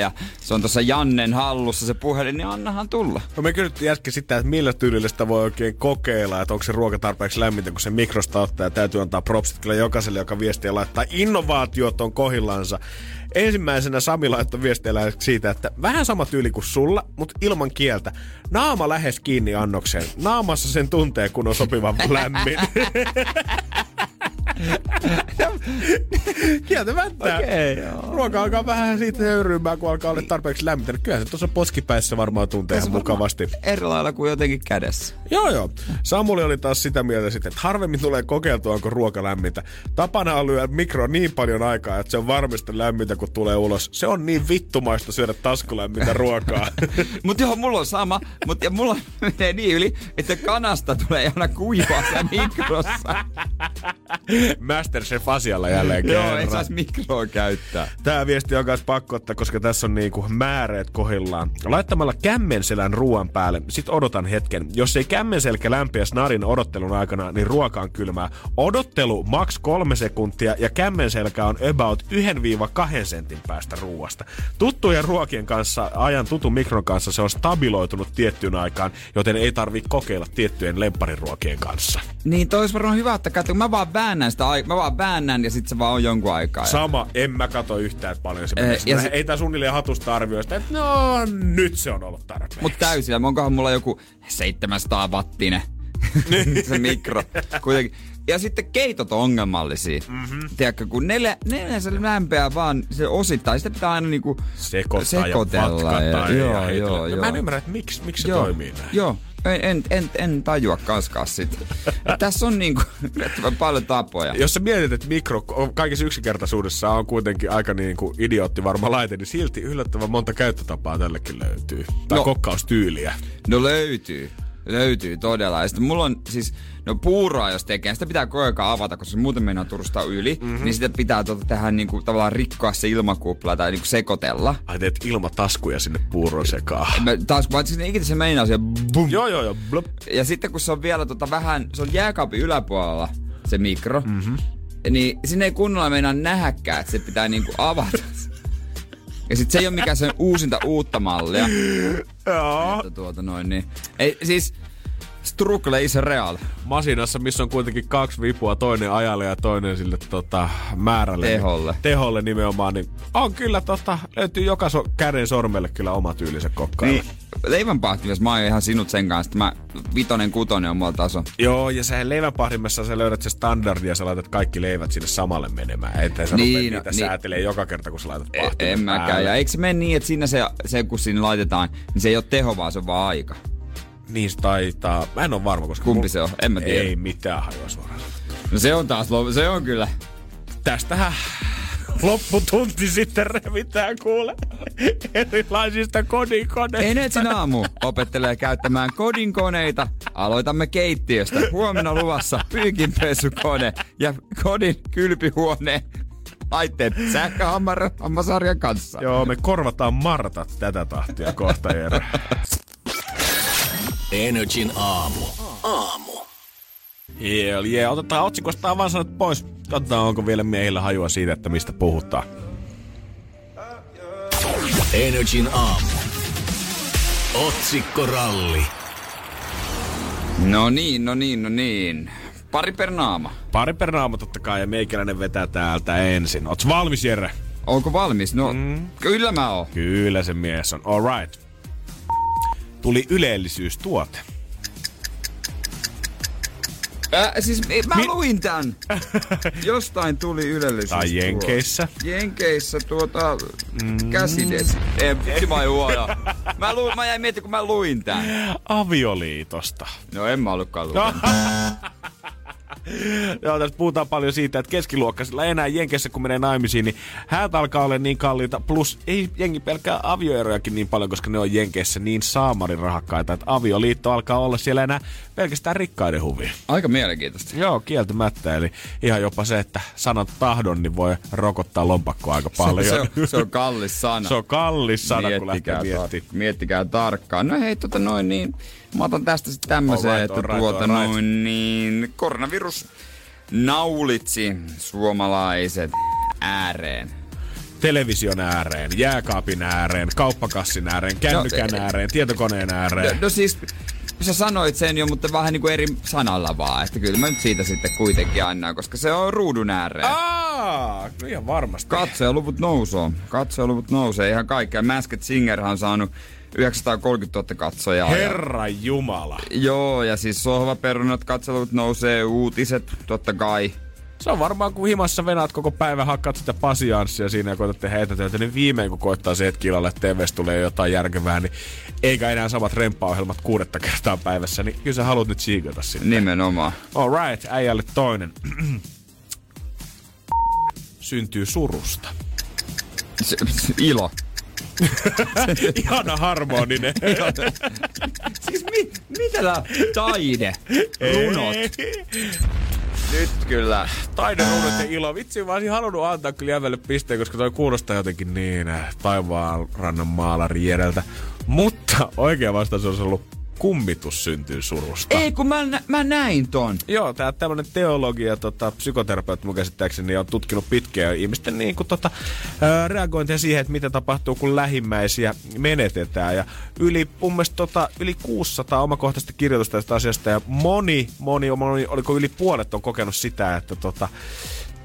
ja se on tuossa Jannen hallussa se puhelin, niin annahan tulla. No me kysyttiin äsken sitä, että millä tyylillä sitä voi oikein kokeilla, että onko se ruoka tarpeeksi lämmintä, kun se mikrosta ottaa ja täytyy antaa propsit kyllä jokaiselle, joka viestiä laittaa. Innovaatiot on kohillansa. Ensimmäisenä Sami laittoi viestiä siitä, että vähän sama tyyli kuin sulla, mutta ilman kieltä. Naama lähes kiinni annokseen. Naamassa sen tuntee, kun on sopivan lämmin. Kieltämättä. Joo. Ruoka alkaa vähän siitä höyryymään, kun alkaa olla tarpeeksi lämmintä. Kyllä se tuossa poskipäissä varmaan tuntee ihan mukavasti. Eri lailla kuin jotenkin kädessä. Joo, joo. Samuli oli taas sitä mieltä sitten, että harvemmin tulee kokeiltua, onko ruoka lämmintä. Tapana on lyödä mikro niin paljon aikaa, että se on varmasti lämmintä, kun tulee ulos. Se on niin vittumaista syödä taskulämmintä ruokaa. Mut joo, mulla on sama, mut ja mulla menee niin yli, että kanasta tulee aina kuivaa siellä mikrossa. Masterchef asialla jälleen Joo, ei kerran. saisi mikroa käyttää. Tää viesti on kanssa pakko ottaa, koska tässä on niinku määreet kohillaan. Laittamalla kämmenselän ruoan päälle, sit odotan hetken. Jos ei kämmenselkä lämpiä snarin odottelun aikana, niin ruoka on kylmää. Odottelu maks kolme sekuntia ja kämmenselkä on about 1-2 sentin päästä ruoasta. Tuttujen ruokien kanssa, ajan tutun mikron kanssa se on stabiloitunut tiettyyn aikaan, joten ei tarvi kokeilla tiettyjen lemppariruokien kanssa. Niin, toi olisi varmaan hyvä, että katso, mä vaan väännän sitä, mä vaan väännän ja sit se vaan on jonkun aikaa. Sama, en mä kato yhtään, paljon se Eh, menee. ja se- Ei tää suunnilleen hatusta arvioi sitä, että no nyt se on ollut tarpeeksi. Mut täysillä, onkohan mulla joku 700 wattinen se mikro. Kuitenkin. Ja sitten keitot on ongelmallisia. Mm-hmm. Tiedätkö, kun neljä, neljä se lämpeää vaan se osittain, sitä pitää aina niinku sekoittaa sekoitella. ja vatkata ja, joo, ja heitellä. joo, Ja joo. Mä en ymmärrä, että miksi, miksi se joo, toimii näin. Joo, en, en, en, en tajua kaskaa sitä. Tässä on niinku paljon tapoja. Jos sä mietit, että mikro on kaikessa yksinkertaisuudessa on kuitenkin aika niin kuin idiootti varma laite, niin silti yllättävän monta käyttötapaa tällekin löytyy. Tai no. kokkaustyyliä. No löytyy. Löytyy todella. Ja sitten mulla on siis, no puuroa jos tekee, sitä pitää koko avata, koska se muuten mennään turustaa yli. Mm-hmm. Niin sitä pitää tota, tehdä niinku, tavallaan rikkoa se ilmakupla tai niinku sekoitella. Ai teet ilmataskuja sinne puuron sekaan. Mä, taas kun mä ajattelin, ikinä se meinaa se bum. Joo, joo, joo. Blop. Ja sitten kun se on vielä tota vähän, se on jääkaapin yläpuolella se mikro, mm-hmm. niin sinne ei kunnolla meinaa nähäkään, että se pitää niinku avata. Ja sitten se ei ole mikään sen uusinta uutta mallia. Joo. Että tuota noin niin. Ei, siis struggle is real. Masinassa, missä on kuitenkin kaksi vipua, toinen ajalle ja toinen sille tota, määrälle. Teholle. Teholle nimenomaan, niin on kyllä tota, löytyy joka so, käden sormelle kyllä oma tyylinsä kokkailu. Niin, leivänpahtimis, mä oon ihan sinut sen kanssa, että mä vitonen kutonen on mulla taso. Joo, ja sä leivänpahdimessa sä löydät se standardi ja sä laitat kaikki leivät sinne samalle menemään. Ettei sä Niin, niin, niitä niin. säätelee joka kerta, kun sä laitat pahtimen en mäkään. Ja eikö se mene niin, että siinä se, se kun siinä laitetaan, niin se ei ole teho, vaan se on vaan aika. Niin se taitaa. Mä en ole varma, koska... Kumpi mulla- se on? En mä tiedä. Ei mitään hajua suoraan. No se on taas, se on kyllä. Tästähän lopputunti sitten revitään kuule erilaisista kodinkoneista. Energin aamu opettelee käyttämään kodinkoneita. Aloitamme keittiöstä. Huomenna luvassa pyykinpesukone ja kodin kylpyhuone laitteet sähköhammasarjan kanssa. Joo, me korvataan Martat tätä tahtia kohta, Jere. Energin aamu. Aamu. Yeah, yeah. Otetaan otsikosta avansanat pois. Katsotaan, onko vielä miehillä hajua siitä, että mistä puhutaan. Energin aamu. Otsikkoralli. No niin, no niin, no niin. Pari per naama. Pari per naama totta kai, ja meikäläinen vetää täältä ensin. Oot valmis, Jere? Onko valmis? No, mm. kyllä mä oon. Kyllä se mies on. All right. Tuli ylellisyystuote. Äh, siis mä Mi- luin tän. Jostain tuli ylellisyys. Tai Jenkeissä. Jenkeissä tuota mm. käsides. Ei, vitsi mä huono. Mä, luin, mä jäin miettimään, kun mä luin tän. Avioliitosta. No en mä ollutkaan lukenut. Joo, tässä puhutaan paljon siitä, että keskiluokkaisilla enää Jenkeissä, kun menee naimisiin, niin häät alkaa olla niin kalliita. Plus ei jengi pelkää avioerojakin niin paljon, koska ne on Jenkeissä niin saamarin rahakkaita, että avioliitto alkaa olla siellä enää pelkästään rikkaiden huvi. Aika mielenkiintoista. Joo, kieltämättä. Eli ihan jopa se, että sanat tahdon, niin voi rokottaa lompakkoa aika paljon. Se, on, se on kallis sana. Se on kallis sana, kun lähtee tar- miettimään. miettikää tarkkaan. No hei, tota noin niin, mä otan tästä sitten tämmöisen, Alright, että alright, tuota alright. noin niin, koronavirus naulitsi suomalaiset ääreen. Television ääreen, jääkaapin ääreen, kauppakassin ääreen, kännykän No, ääreen, tietokoneen No, ääreen. no siis, sä sanoit sen jo, mutta vähän niin kuin eri sanalla vaan. Että kyllä mä nyt siitä sitten kuitenkin annan, koska se on ruudun ääreen. Aa, no ihan varmasti. Katsojaluvut nousee. Katsojaluvut nousee ihan kaikkea. Masked Singer on saanut 930 000 katsojaa. ja- Herra Jumala. Joo, ja siis sohvaperunat katseluvut nousee, uutiset totta kai. Se on varmaan, kun himassa venaat koko päivän, hakkaat sitä pasianssia siinä ja koetat tehdä etätyötä, niin viimein kun koittaa se hetki illalla, että TVstä tulee jotain järkevää, niin eikä enää samat remppaohjelmat kuudetta kertaa päivässä, niin kyllä sä haluat nyt siikata sinne. Nimenomaan. Alright, äijälle toinen. Syntyy surusta. Se, se, ilo. Ihana harmoninen. Siis mi, mitä tää taide? Runot. Nyt kyllä. Taideruudut ja ilo. Vitsi, mä olisin halunnut antaa kyllä jävelle pisteen, koska toi kuulostaa jotenkin niin äh, taivaan rannan maalari edeltä. Mutta oikea vastaus olisi ollut kummitus syntyy surusta. Ei, kun mä, mä näin ton. Joo, tää tämmönen teologia, tota, psykoterapeutti mun käsittääkseni on tutkinut pitkään ihmisten niin kuin, tota, ää, reagointia siihen, että mitä tapahtuu, kun lähimmäisiä menetetään. Ja yli, mun mielestä, tota, yli 600 omakohtaista kirjoitusta tästä asiasta ja moni, moni, moni, oliko yli puolet on kokenut sitä, että tota,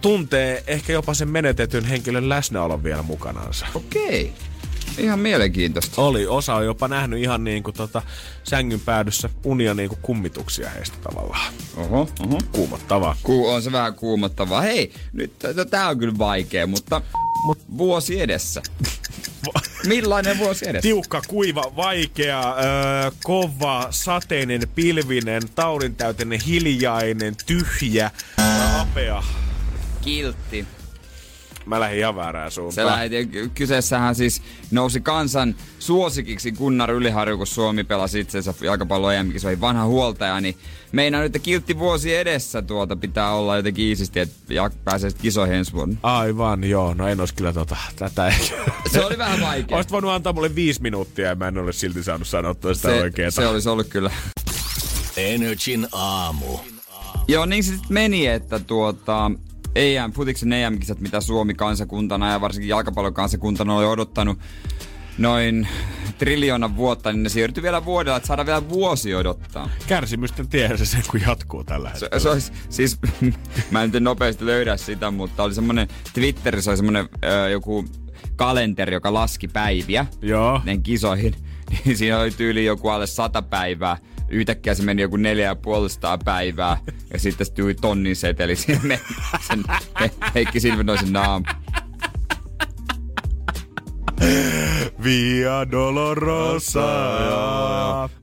tuntee ehkä jopa sen menetetyn henkilön läsnäolon vielä mukanansa. Okei. Ihan mielenkiintoista. Oli, osa on jopa nähnyt ihan niin kuin tota, sängyn päädyssä unia niin kuin kummituksia heistä tavallaan. Oho, oho. Kuumottavaa. Ku, on se vähän kuumottavaa. Hei, nyt t- tää on kyllä vaikea, mutta Mut vuosi edessä. Millainen vuosi edessä? Tiukka, kuiva, vaikea, öö, kova, sateinen, pilvinen, taudintäyteinen, hiljainen, tyhjä, apea. Kiltti. Mä lähdin ihan väärään Se suuntaan. ky- kyseessähän siis nousi kansan suosikiksi Gunnar Yliharju, kun Suomi pelasi itsensä jalkapallon em vanha huoltaja, niin meinaa nyt, että kiltti vuosi edessä tuota pitää olla jotenkin iisisti, että pääsee kisoihin ensi vuonna. Aivan, joo. No en ois kyllä tota, tätä ehkä. Se oli vähän vaikea. Oisit voinut antaa mulle viisi minuuttia ja mä en ole silti saanut sanottua sitä Se, oikeeta. se olisi ollut kyllä. Energin aamu. Joo, niin se sitten meni, että tuota, EM, futiksen EM-kisat, mitä Suomi kansakuntana ja varsinkin jalkapallon kansakuntana oli odottanut noin triljoonan vuotta, niin ne siirtyi vielä vuodella, että saadaan vielä vuosi odottaa. Kärsimysten tie se sen, kun jatkuu tällä Se, hetkellä. se olisi, siis, mä en nyt nopeasti löydä sitä, mutta oli semmonen, Twitterissä oli semmonen joku kalenteri, joka laski päiviä Joo. kisoihin. Niin siinä oli tyyli joku alle sata päivää. Yhtäkkiä se meni joku neljä ja puolistaa päivää. Ja sitten se tuli tonnin seteli sinne sen He- Heikki Silvenoisen naam. Via Dolorosa.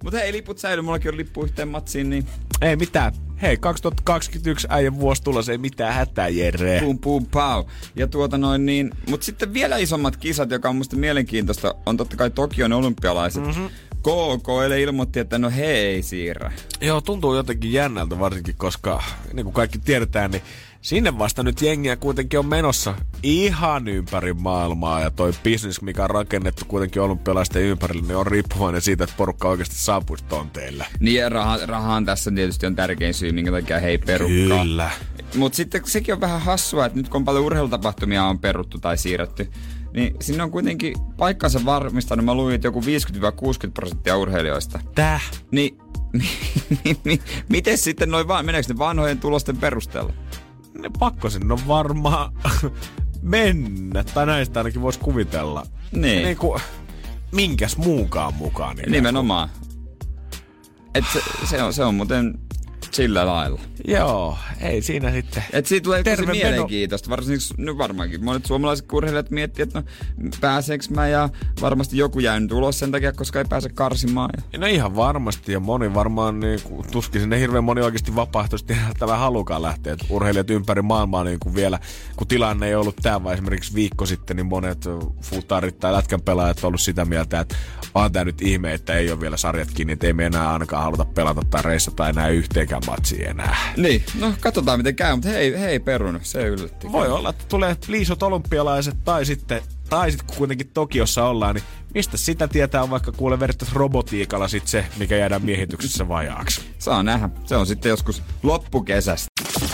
Mutta hei, liput säily. Mullakin on lippu yhteen matsiin, niin Ei mitään. Hei, 2021 äijän vuosi tulossa, ei mitään hätää, Jere. pum pum pau. Ja tuota noin niin, mutta sitten vielä isommat kisat, joka on musta mielenkiintoista, on totta kai Tokion olympialaiset. Mm-hmm. KK eilen ilmoitti, että no he ei siirrä. Joo, tuntuu jotenkin jännältä varsinkin, koska niin kuin kaikki tiedetään, niin sinne vasta nyt jengiä kuitenkin on menossa ihan ympäri maailmaa. Ja toi business, mikä on rakennettu kuitenkin olympialaisten ympärille, niin on riippuvainen siitä, että porukka oikeasti saapuisi tonteille. Niin ja raha, rahaan tässä tietysti on tärkein syy, minkä takia hei perukkaa. Kyllä. Mutta sitten sekin on vähän hassua, että nyt kun paljon urheilutapahtumia on peruttu tai siirretty, niin sinne on kuitenkin paikkansa varmistanut. Mä luin, että joku 50-60 prosenttia urheilijoista. Täh? Niin, mi, mi, miten sitten noin vaan, meneekö ne vanhojen tulosten perusteella? Ne pakko sinne on varmaan mennä. Tai näistä ainakin voisi kuvitella. Niin. niin kuin, minkäs muunkaan mukaan. Niin Nimenomaan. Et se, se, on, se on muuten sillä lailla. Joo, ei siinä sitten. Et siitä tulee Terve tosi mielenkiintoista. Varsinkin, no varmaankin monet suomalaiset urheilijat miettii, että no, pääseekö mä ja varmasti joku jää nyt ulos sen takia, koska ei pääse karsimaan. Ja No ihan varmasti ja moni varmaan niin kuin, tuskin sinne hirveän moni oikeasti vapaaehtoisesti tällä halukaan lähteä. Et urheilijat ympäri maailmaa niin kuin vielä, kun tilanne ei ollut tämä, vaan esimerkiksi viikko sitten, niin monet futarit tai lätkän pelaajat on ollut sitä mieltä, että on tämä nyt ihme, että ei ole vielä sarjat kiinni, että ei me enää ainakaan haluta pelata tai reissata enää yhteenkään matsia enää. Niin, no katsotaan miten käy, mutta hei, hei perun, se yllätti. Voi olla, että tulee liisot olympialaiset tai sitten, tai sitten kun kuitenkin Tokiossa ollaan, niin mistä sitä tietää on vaikka kuule verittäisi robotiikalla sit se, mikä jäädään miehityksessä vajaaksi. Saa nähdä. Se on sitten joskus loppukesästä.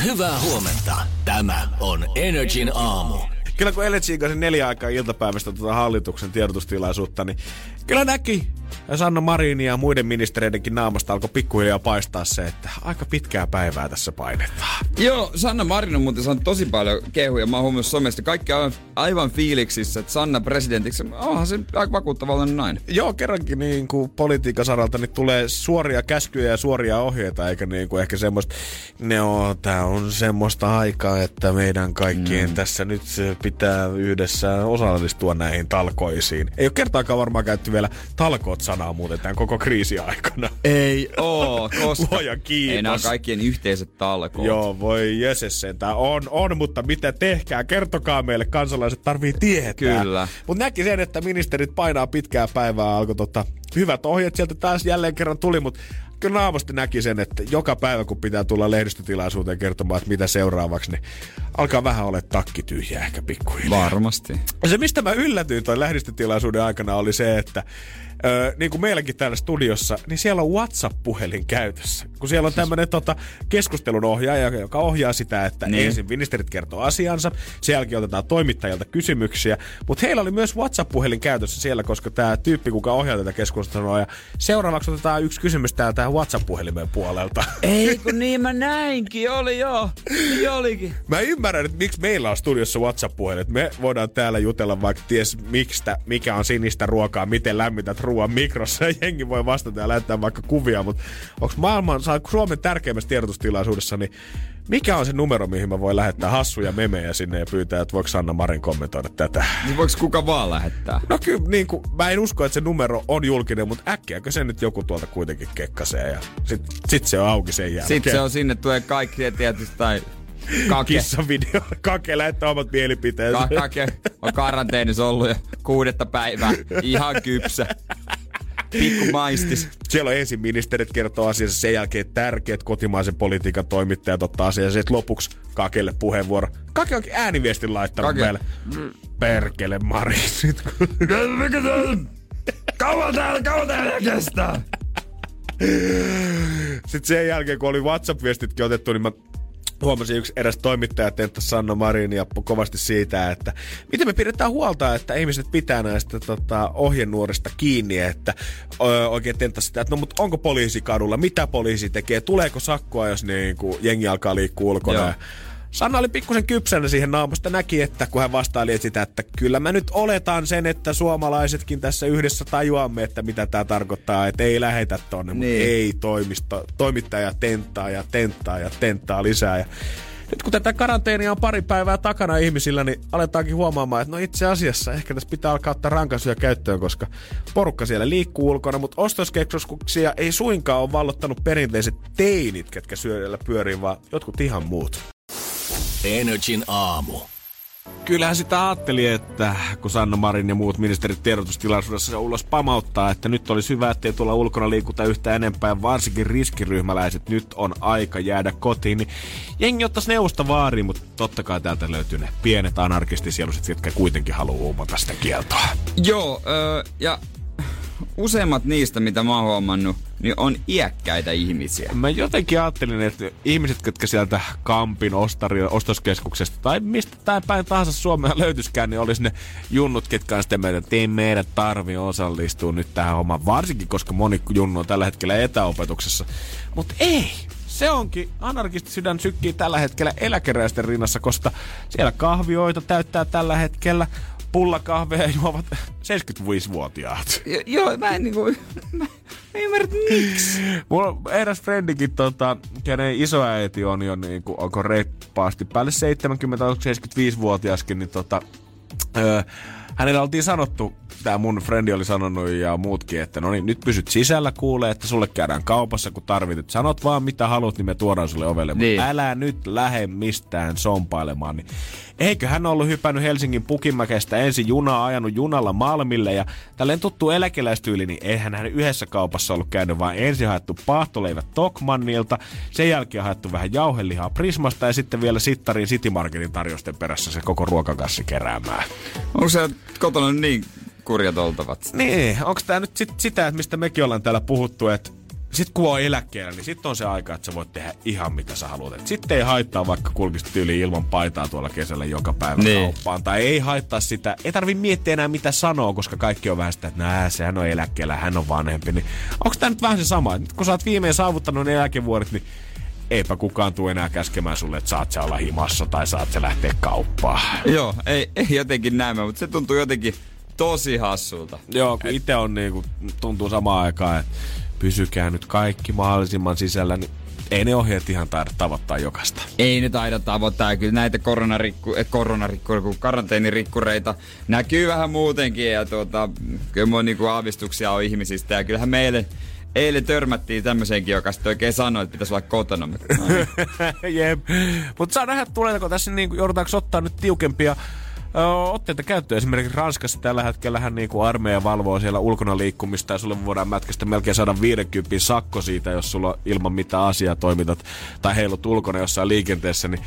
Hyvää huomenta. Tämä on Energin aamu. Kyllä kun Ele tsiikasin neljä aikaa iltapäivästä tuota hallituksen tiedotustilaisuutta, niin kyllä näki Sanna Marini ja muiden ministereidenkin naamasta alkoi pikkuhiljaa paistaa se, että aika pitkää päivää tässä painetaan. Joo, Sanna Marin on muuten saanut tosi paljon kehuja. Mä oon huomannut somesta. Kaikki on aivan fiiliksissä, että Sanna presidentiksi, onhan se aika vakuuttavallinen nainen. Joo, kerrankin niin kuin politiikan saralta niin tulee suoria käskyjä ja suoria ohjeita, eikä niin kuin ehkä semmoista, ne on, tää on semmoista aikaa, että meidän kaikkien mm. tässä nyt pitää yhdessä osallistua näihin talkoisiin. Ei ole kertaakaan varmaan käytetty vielä talkoot sanaa muuten tämän koko kriisi aikana. Ei oo, koska Luoja kiitos. ei nämä kaikkien yhteiset talkoot. Joo, voi jeses sentään. On, on, mutta mitä tehkää? Kertokaa meille, kansalaiset tarvii tietää. Kyllä. Mutta näki sen, että ministerit painaa pitkää päivää, alkoi tota, hyvät ohjeet sieltä taas jälleen kerran tuli, mutta kyllä naamasti näki sen, että joka päivä kun pitää tulla lehdistötilaisuuteen kertomaan, että mitä seuraavaksi, niin alkaa vähän olla takki tyhjä ehkä pikkuhiljaa. Varmasti. Se, mistä mä yllätyin toi lehdistötilaisuuden aikana, oli se, että Öö, niin kuin meilläkin täällä studiossa, niin siellä on WhatsApp-puhelin käytössä. Kun siellä on tämmöinen tota, keskustelun ohjaaja, joka ohjaa sitä, että Niin. ensin ministerit kertoo asiansa, sen jälkeen otetaan toimittajilta kysymyksiä. Mutta heillä oli myös WhatsApp-puhelin käytössä siellä, koska tämä tyyppi, kuka ohjaa tätä keskustelua, ja seuraavaksi otetaan yksi kysymys täältä WhatsApp-puhelimen puolelta. Ei kun niin mä näinkin, oli joo. Niin olikin. Mä ymmärrän, että miksi meillä on studiossa WhatsApp-puhelin. Me voidaan täällä jutella vaikka ties mikstä, mikä on sinistä ruokaa, miten lämmität ruoan mikrossa. Jengi voi vastata ja lähettää vaikka kuvia. Mutta onko maailman, saa Suomen tärkeimmässä tiedotustilaisuudessa, niin mikä on se numero, mihin mä voin lähettää hassuja memejä sinne ja pyytää, että voiko Sanna Marin kommentoida tätä? Niin voiko kuka vaan lähettää? No kyllä, niin kuin, mä en usko, että se numero on julkinen, mutta äkkiäkö se nyt joku tuolta kuitenkin kekkasee ja sit, sit se on auki sen jälkeen. Sitten se on sinne, tulee kaikki tietysti tai kake. kissavideo. Kake lähettää omat mielipiteensä. Ka- kake on karanteenissa ollut jo kuudetta päivää. Ihan kypsä. Pikku maistis. Siellä on ensin ministerit kertoo asiassa, sen jälkeen tärkeät kotimaisen politiikan toimittajat ottaa asiaa, ja sitten lopuksi Kakelle puheenvuoro. Kake onkin ääniviestin laittanut Kake. meille. Perkele Mari. Kauan täällä, kauan täällä kestää? Sitten sen jälkeen, kun oli WhatsApp-viestitkin otettu, niin mä huomasin yksi eräs toimittaja tenttasi Sanna Marin ja kovasti siitä, että miten me pidetään huolta, että ihmiset pitää näistä tota, ohjenuorista kiinni, että ö, oikein tenttasi sitä, että no mutta onko poliisi kadulla, mitä poliisi tekee, tuleeko sakkoa, jos niin kuin, jengi alkaa liikkua ulkona. Joo. Sanna oli pikkusen kypsänä siihen naamusta, näki, että kun hän vastaili sitä, että kyllä mä nyt oletan sen, että suomalaisetkin tässä yhdessä tajuamme, että mitä tämä tarkoittaa, että ei lähetä tonne, mutta Niin. ei toimisto, toimittaja tenttaa ja tenttaa ja tenttaa lisää. Ja nyt kun tätä karanteenia on pari päivää takana ihmisillä, niin aletaankin huomaamaan, että no itse asiassa ehkä tässä pitää alkaa ottaa rankaisuja käyttöön, koska porukka siellä liikkuu ulkona, mutta ostoskeskuksia ei suinkaan ole vallottanut perinteiset teinit, ketkä syödellä pyörii, vaan jotkut ihan muut. Energin aamu. Kyllähän sitä ajatteli, että kun Sanna Marin ja muut ministerit tiedotustilaisuudessa ulos pamauttaa, että nyt olisi hyvä, ettei tuolla ulkona liikuta yhtä enempää, varsinkin riskiryhmäläiset, nyt on aika jäädä kotiin, niin jengi ottaisi neuvosta vaariin, mutta totta kai täältä löytyy ne pienet anarkistisieluset, jotka kuitenkin haluaa uumata sitä kieltoa. Joo, öö, ja useimmat niistä, mitä mä oon huomannut, niin on iäkkäitä ihmisiä. Mä jotenkin ajattelin, että ihmiset, jotka sieltä Kampin ostari, ostoskeskuksesta tai mistä tai päin tahansa Suomea löytyiskään, niin olisi ne junnut, ketkä on sitten meidän, että ei meidän tarvi osallistua nyt tähän hommaan. Varsinkin, koska moni junnu on tällä hetkellä etäopetuksessa. Mutta ei, se onkin, anarkisti sydän sykkii tällä hetkellä eläkeräisten rinnassa, koska siellä kahvioita täyttää tällä hetkellä pullakahveja juovat 75-vuotiaat. Jo, joo, mä en niinku... Mä, mä ymmärrä, että miksi. Mulla on eräs frendikin, tota, kenen isoäiti on jo niinku, onko reippaasti päälle 70, 75-vuotiaskin, niin tota, öö, hänellä oltiin sanottu, tämä mun frendi oli sanonut ja muutkin, että no niin, nyt pysyt sisällä, kuulee, että sulle käydään kaupassa, kun tarvitset. Sanot vaan mitä haluat, niin me tuodaan sulle ovelle. Niin. Mutta älä nyt lähde mistään sompailemaan. Niin eikö hän ollut hypännyt Helsingin Pukimäkestä ensin junaa, ajanut junalla Malmille ja tälleen tuttu eläkeläistyyli, niin eihän hän yhdessä kaupassa ollut käynyt, vaan ensin haettu paahtoleivät Tokmannilta, sen jälkeen haettu vähän jauhelihaa Prismasta ja sitten vielä Sittarin City Marketin tarjosten perässä se koko ruokakassi keräämään. Onko se kotona niin kurjat oltavat? Niin, onko tämä nyt sit sitä, että mistä mekin ollaan täällä puhuttu, että sitten kun on eläkkeellä, niin sitten on se aika, että sä voit tehdä ihan mitä sä haluat. Sitten ei haittaa vaikka kulkisit yli ilman paitaa tuolla kesällä joka päivä niin. kauppaan. Tai ei haittaa sitä, ei tarvi miettiä enää mitä sanoo, koska kaikki on vähän sitä, että nää, sehän on eläkkeellä, hän on vanhempi. Niin onko tämä nyt vähän se sama? Nyt kun sä oot viimein saavuttanut ne eläkevuodet, niin eipä kukaan tule enää käskemään sulle, että saat sä olla himassa tai saat sä lähteä kauppaan. Joo, ei, ei jotenkin näin, mutta se tuntuu jotenkin tosi hassulta. Joo, kun itse on niinku, tuntuu samaan aikaan, että pysykää nyt kaikki mahdollisimman sisällä, niin ei ne ohjeet ihan taida tavoittaa jokasta. Ei ne taida tavoittaa. Kyllä näitä koronarikku, eh, koronarikku, karanteenirikkureita näkyy vähän muutenkin. Ja tuota, kyllä mun niinku aavistuksia on ihmisistä. Ja kyllähän meille eilen törmättiin tämmöiseenkin, joka sitten oikein sanoi, että pitäisi olla kotona. Jep. Mutta saa nähdä, tuleeko tässä niin, joudutaanko ottaa nyt tiukempia otteita käyttöön. Esimerkiksi Ranskassa tällä hetkellä hän niin kuin armeija valvoo siellä ulkona liikkumista ja sulle voidaan mätkästä melkein saada 50 sakko siitä, jos sulla ilman mitä asiaa toimitat tai heilut ulkona jossain liikenteessä, niin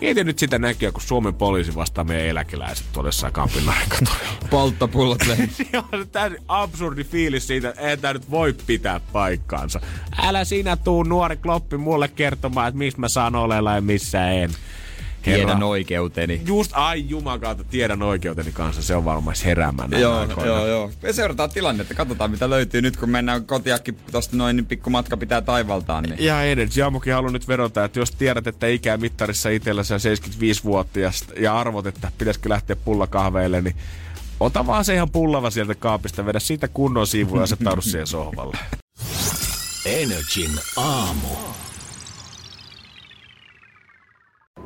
Mietin nyt sitä näkyä, kun Suomen poliisi vastaa meidän eläkeläiset tuolla jossain kampin Polttopullot se täysin absurdi fiilis siitä, että ei tämä nyt voi pitää paikkaansa. Älä sinä tuu nuori kloppi mulle kertomaan, että missä mä saan olella ja missä en. Herra. Tiedän oikeuteni. Just, ai jumakaata, tiedän oikeuteni kanssa. Se on varmaan heräämään Joo, aikoina. joo, joo. Me seurataan tilannetta. Katsotaan, mitä löytyy nyt, kun mennään kotiakin tosta noin, niin pikku matka pitää taivaltaan. Niin. Ja Energy Amukin haluan nyt vedota, että jos tiedät, että ikää mittarissa itsellä se 75-vuotias ja arvot, että pitäisikö lähteä pullakahveille, niin ota vaan se ihan pullava sieltä kaapista, vedä siitä kunnon sivuja ja se siihen sohvalle. Energin aamu.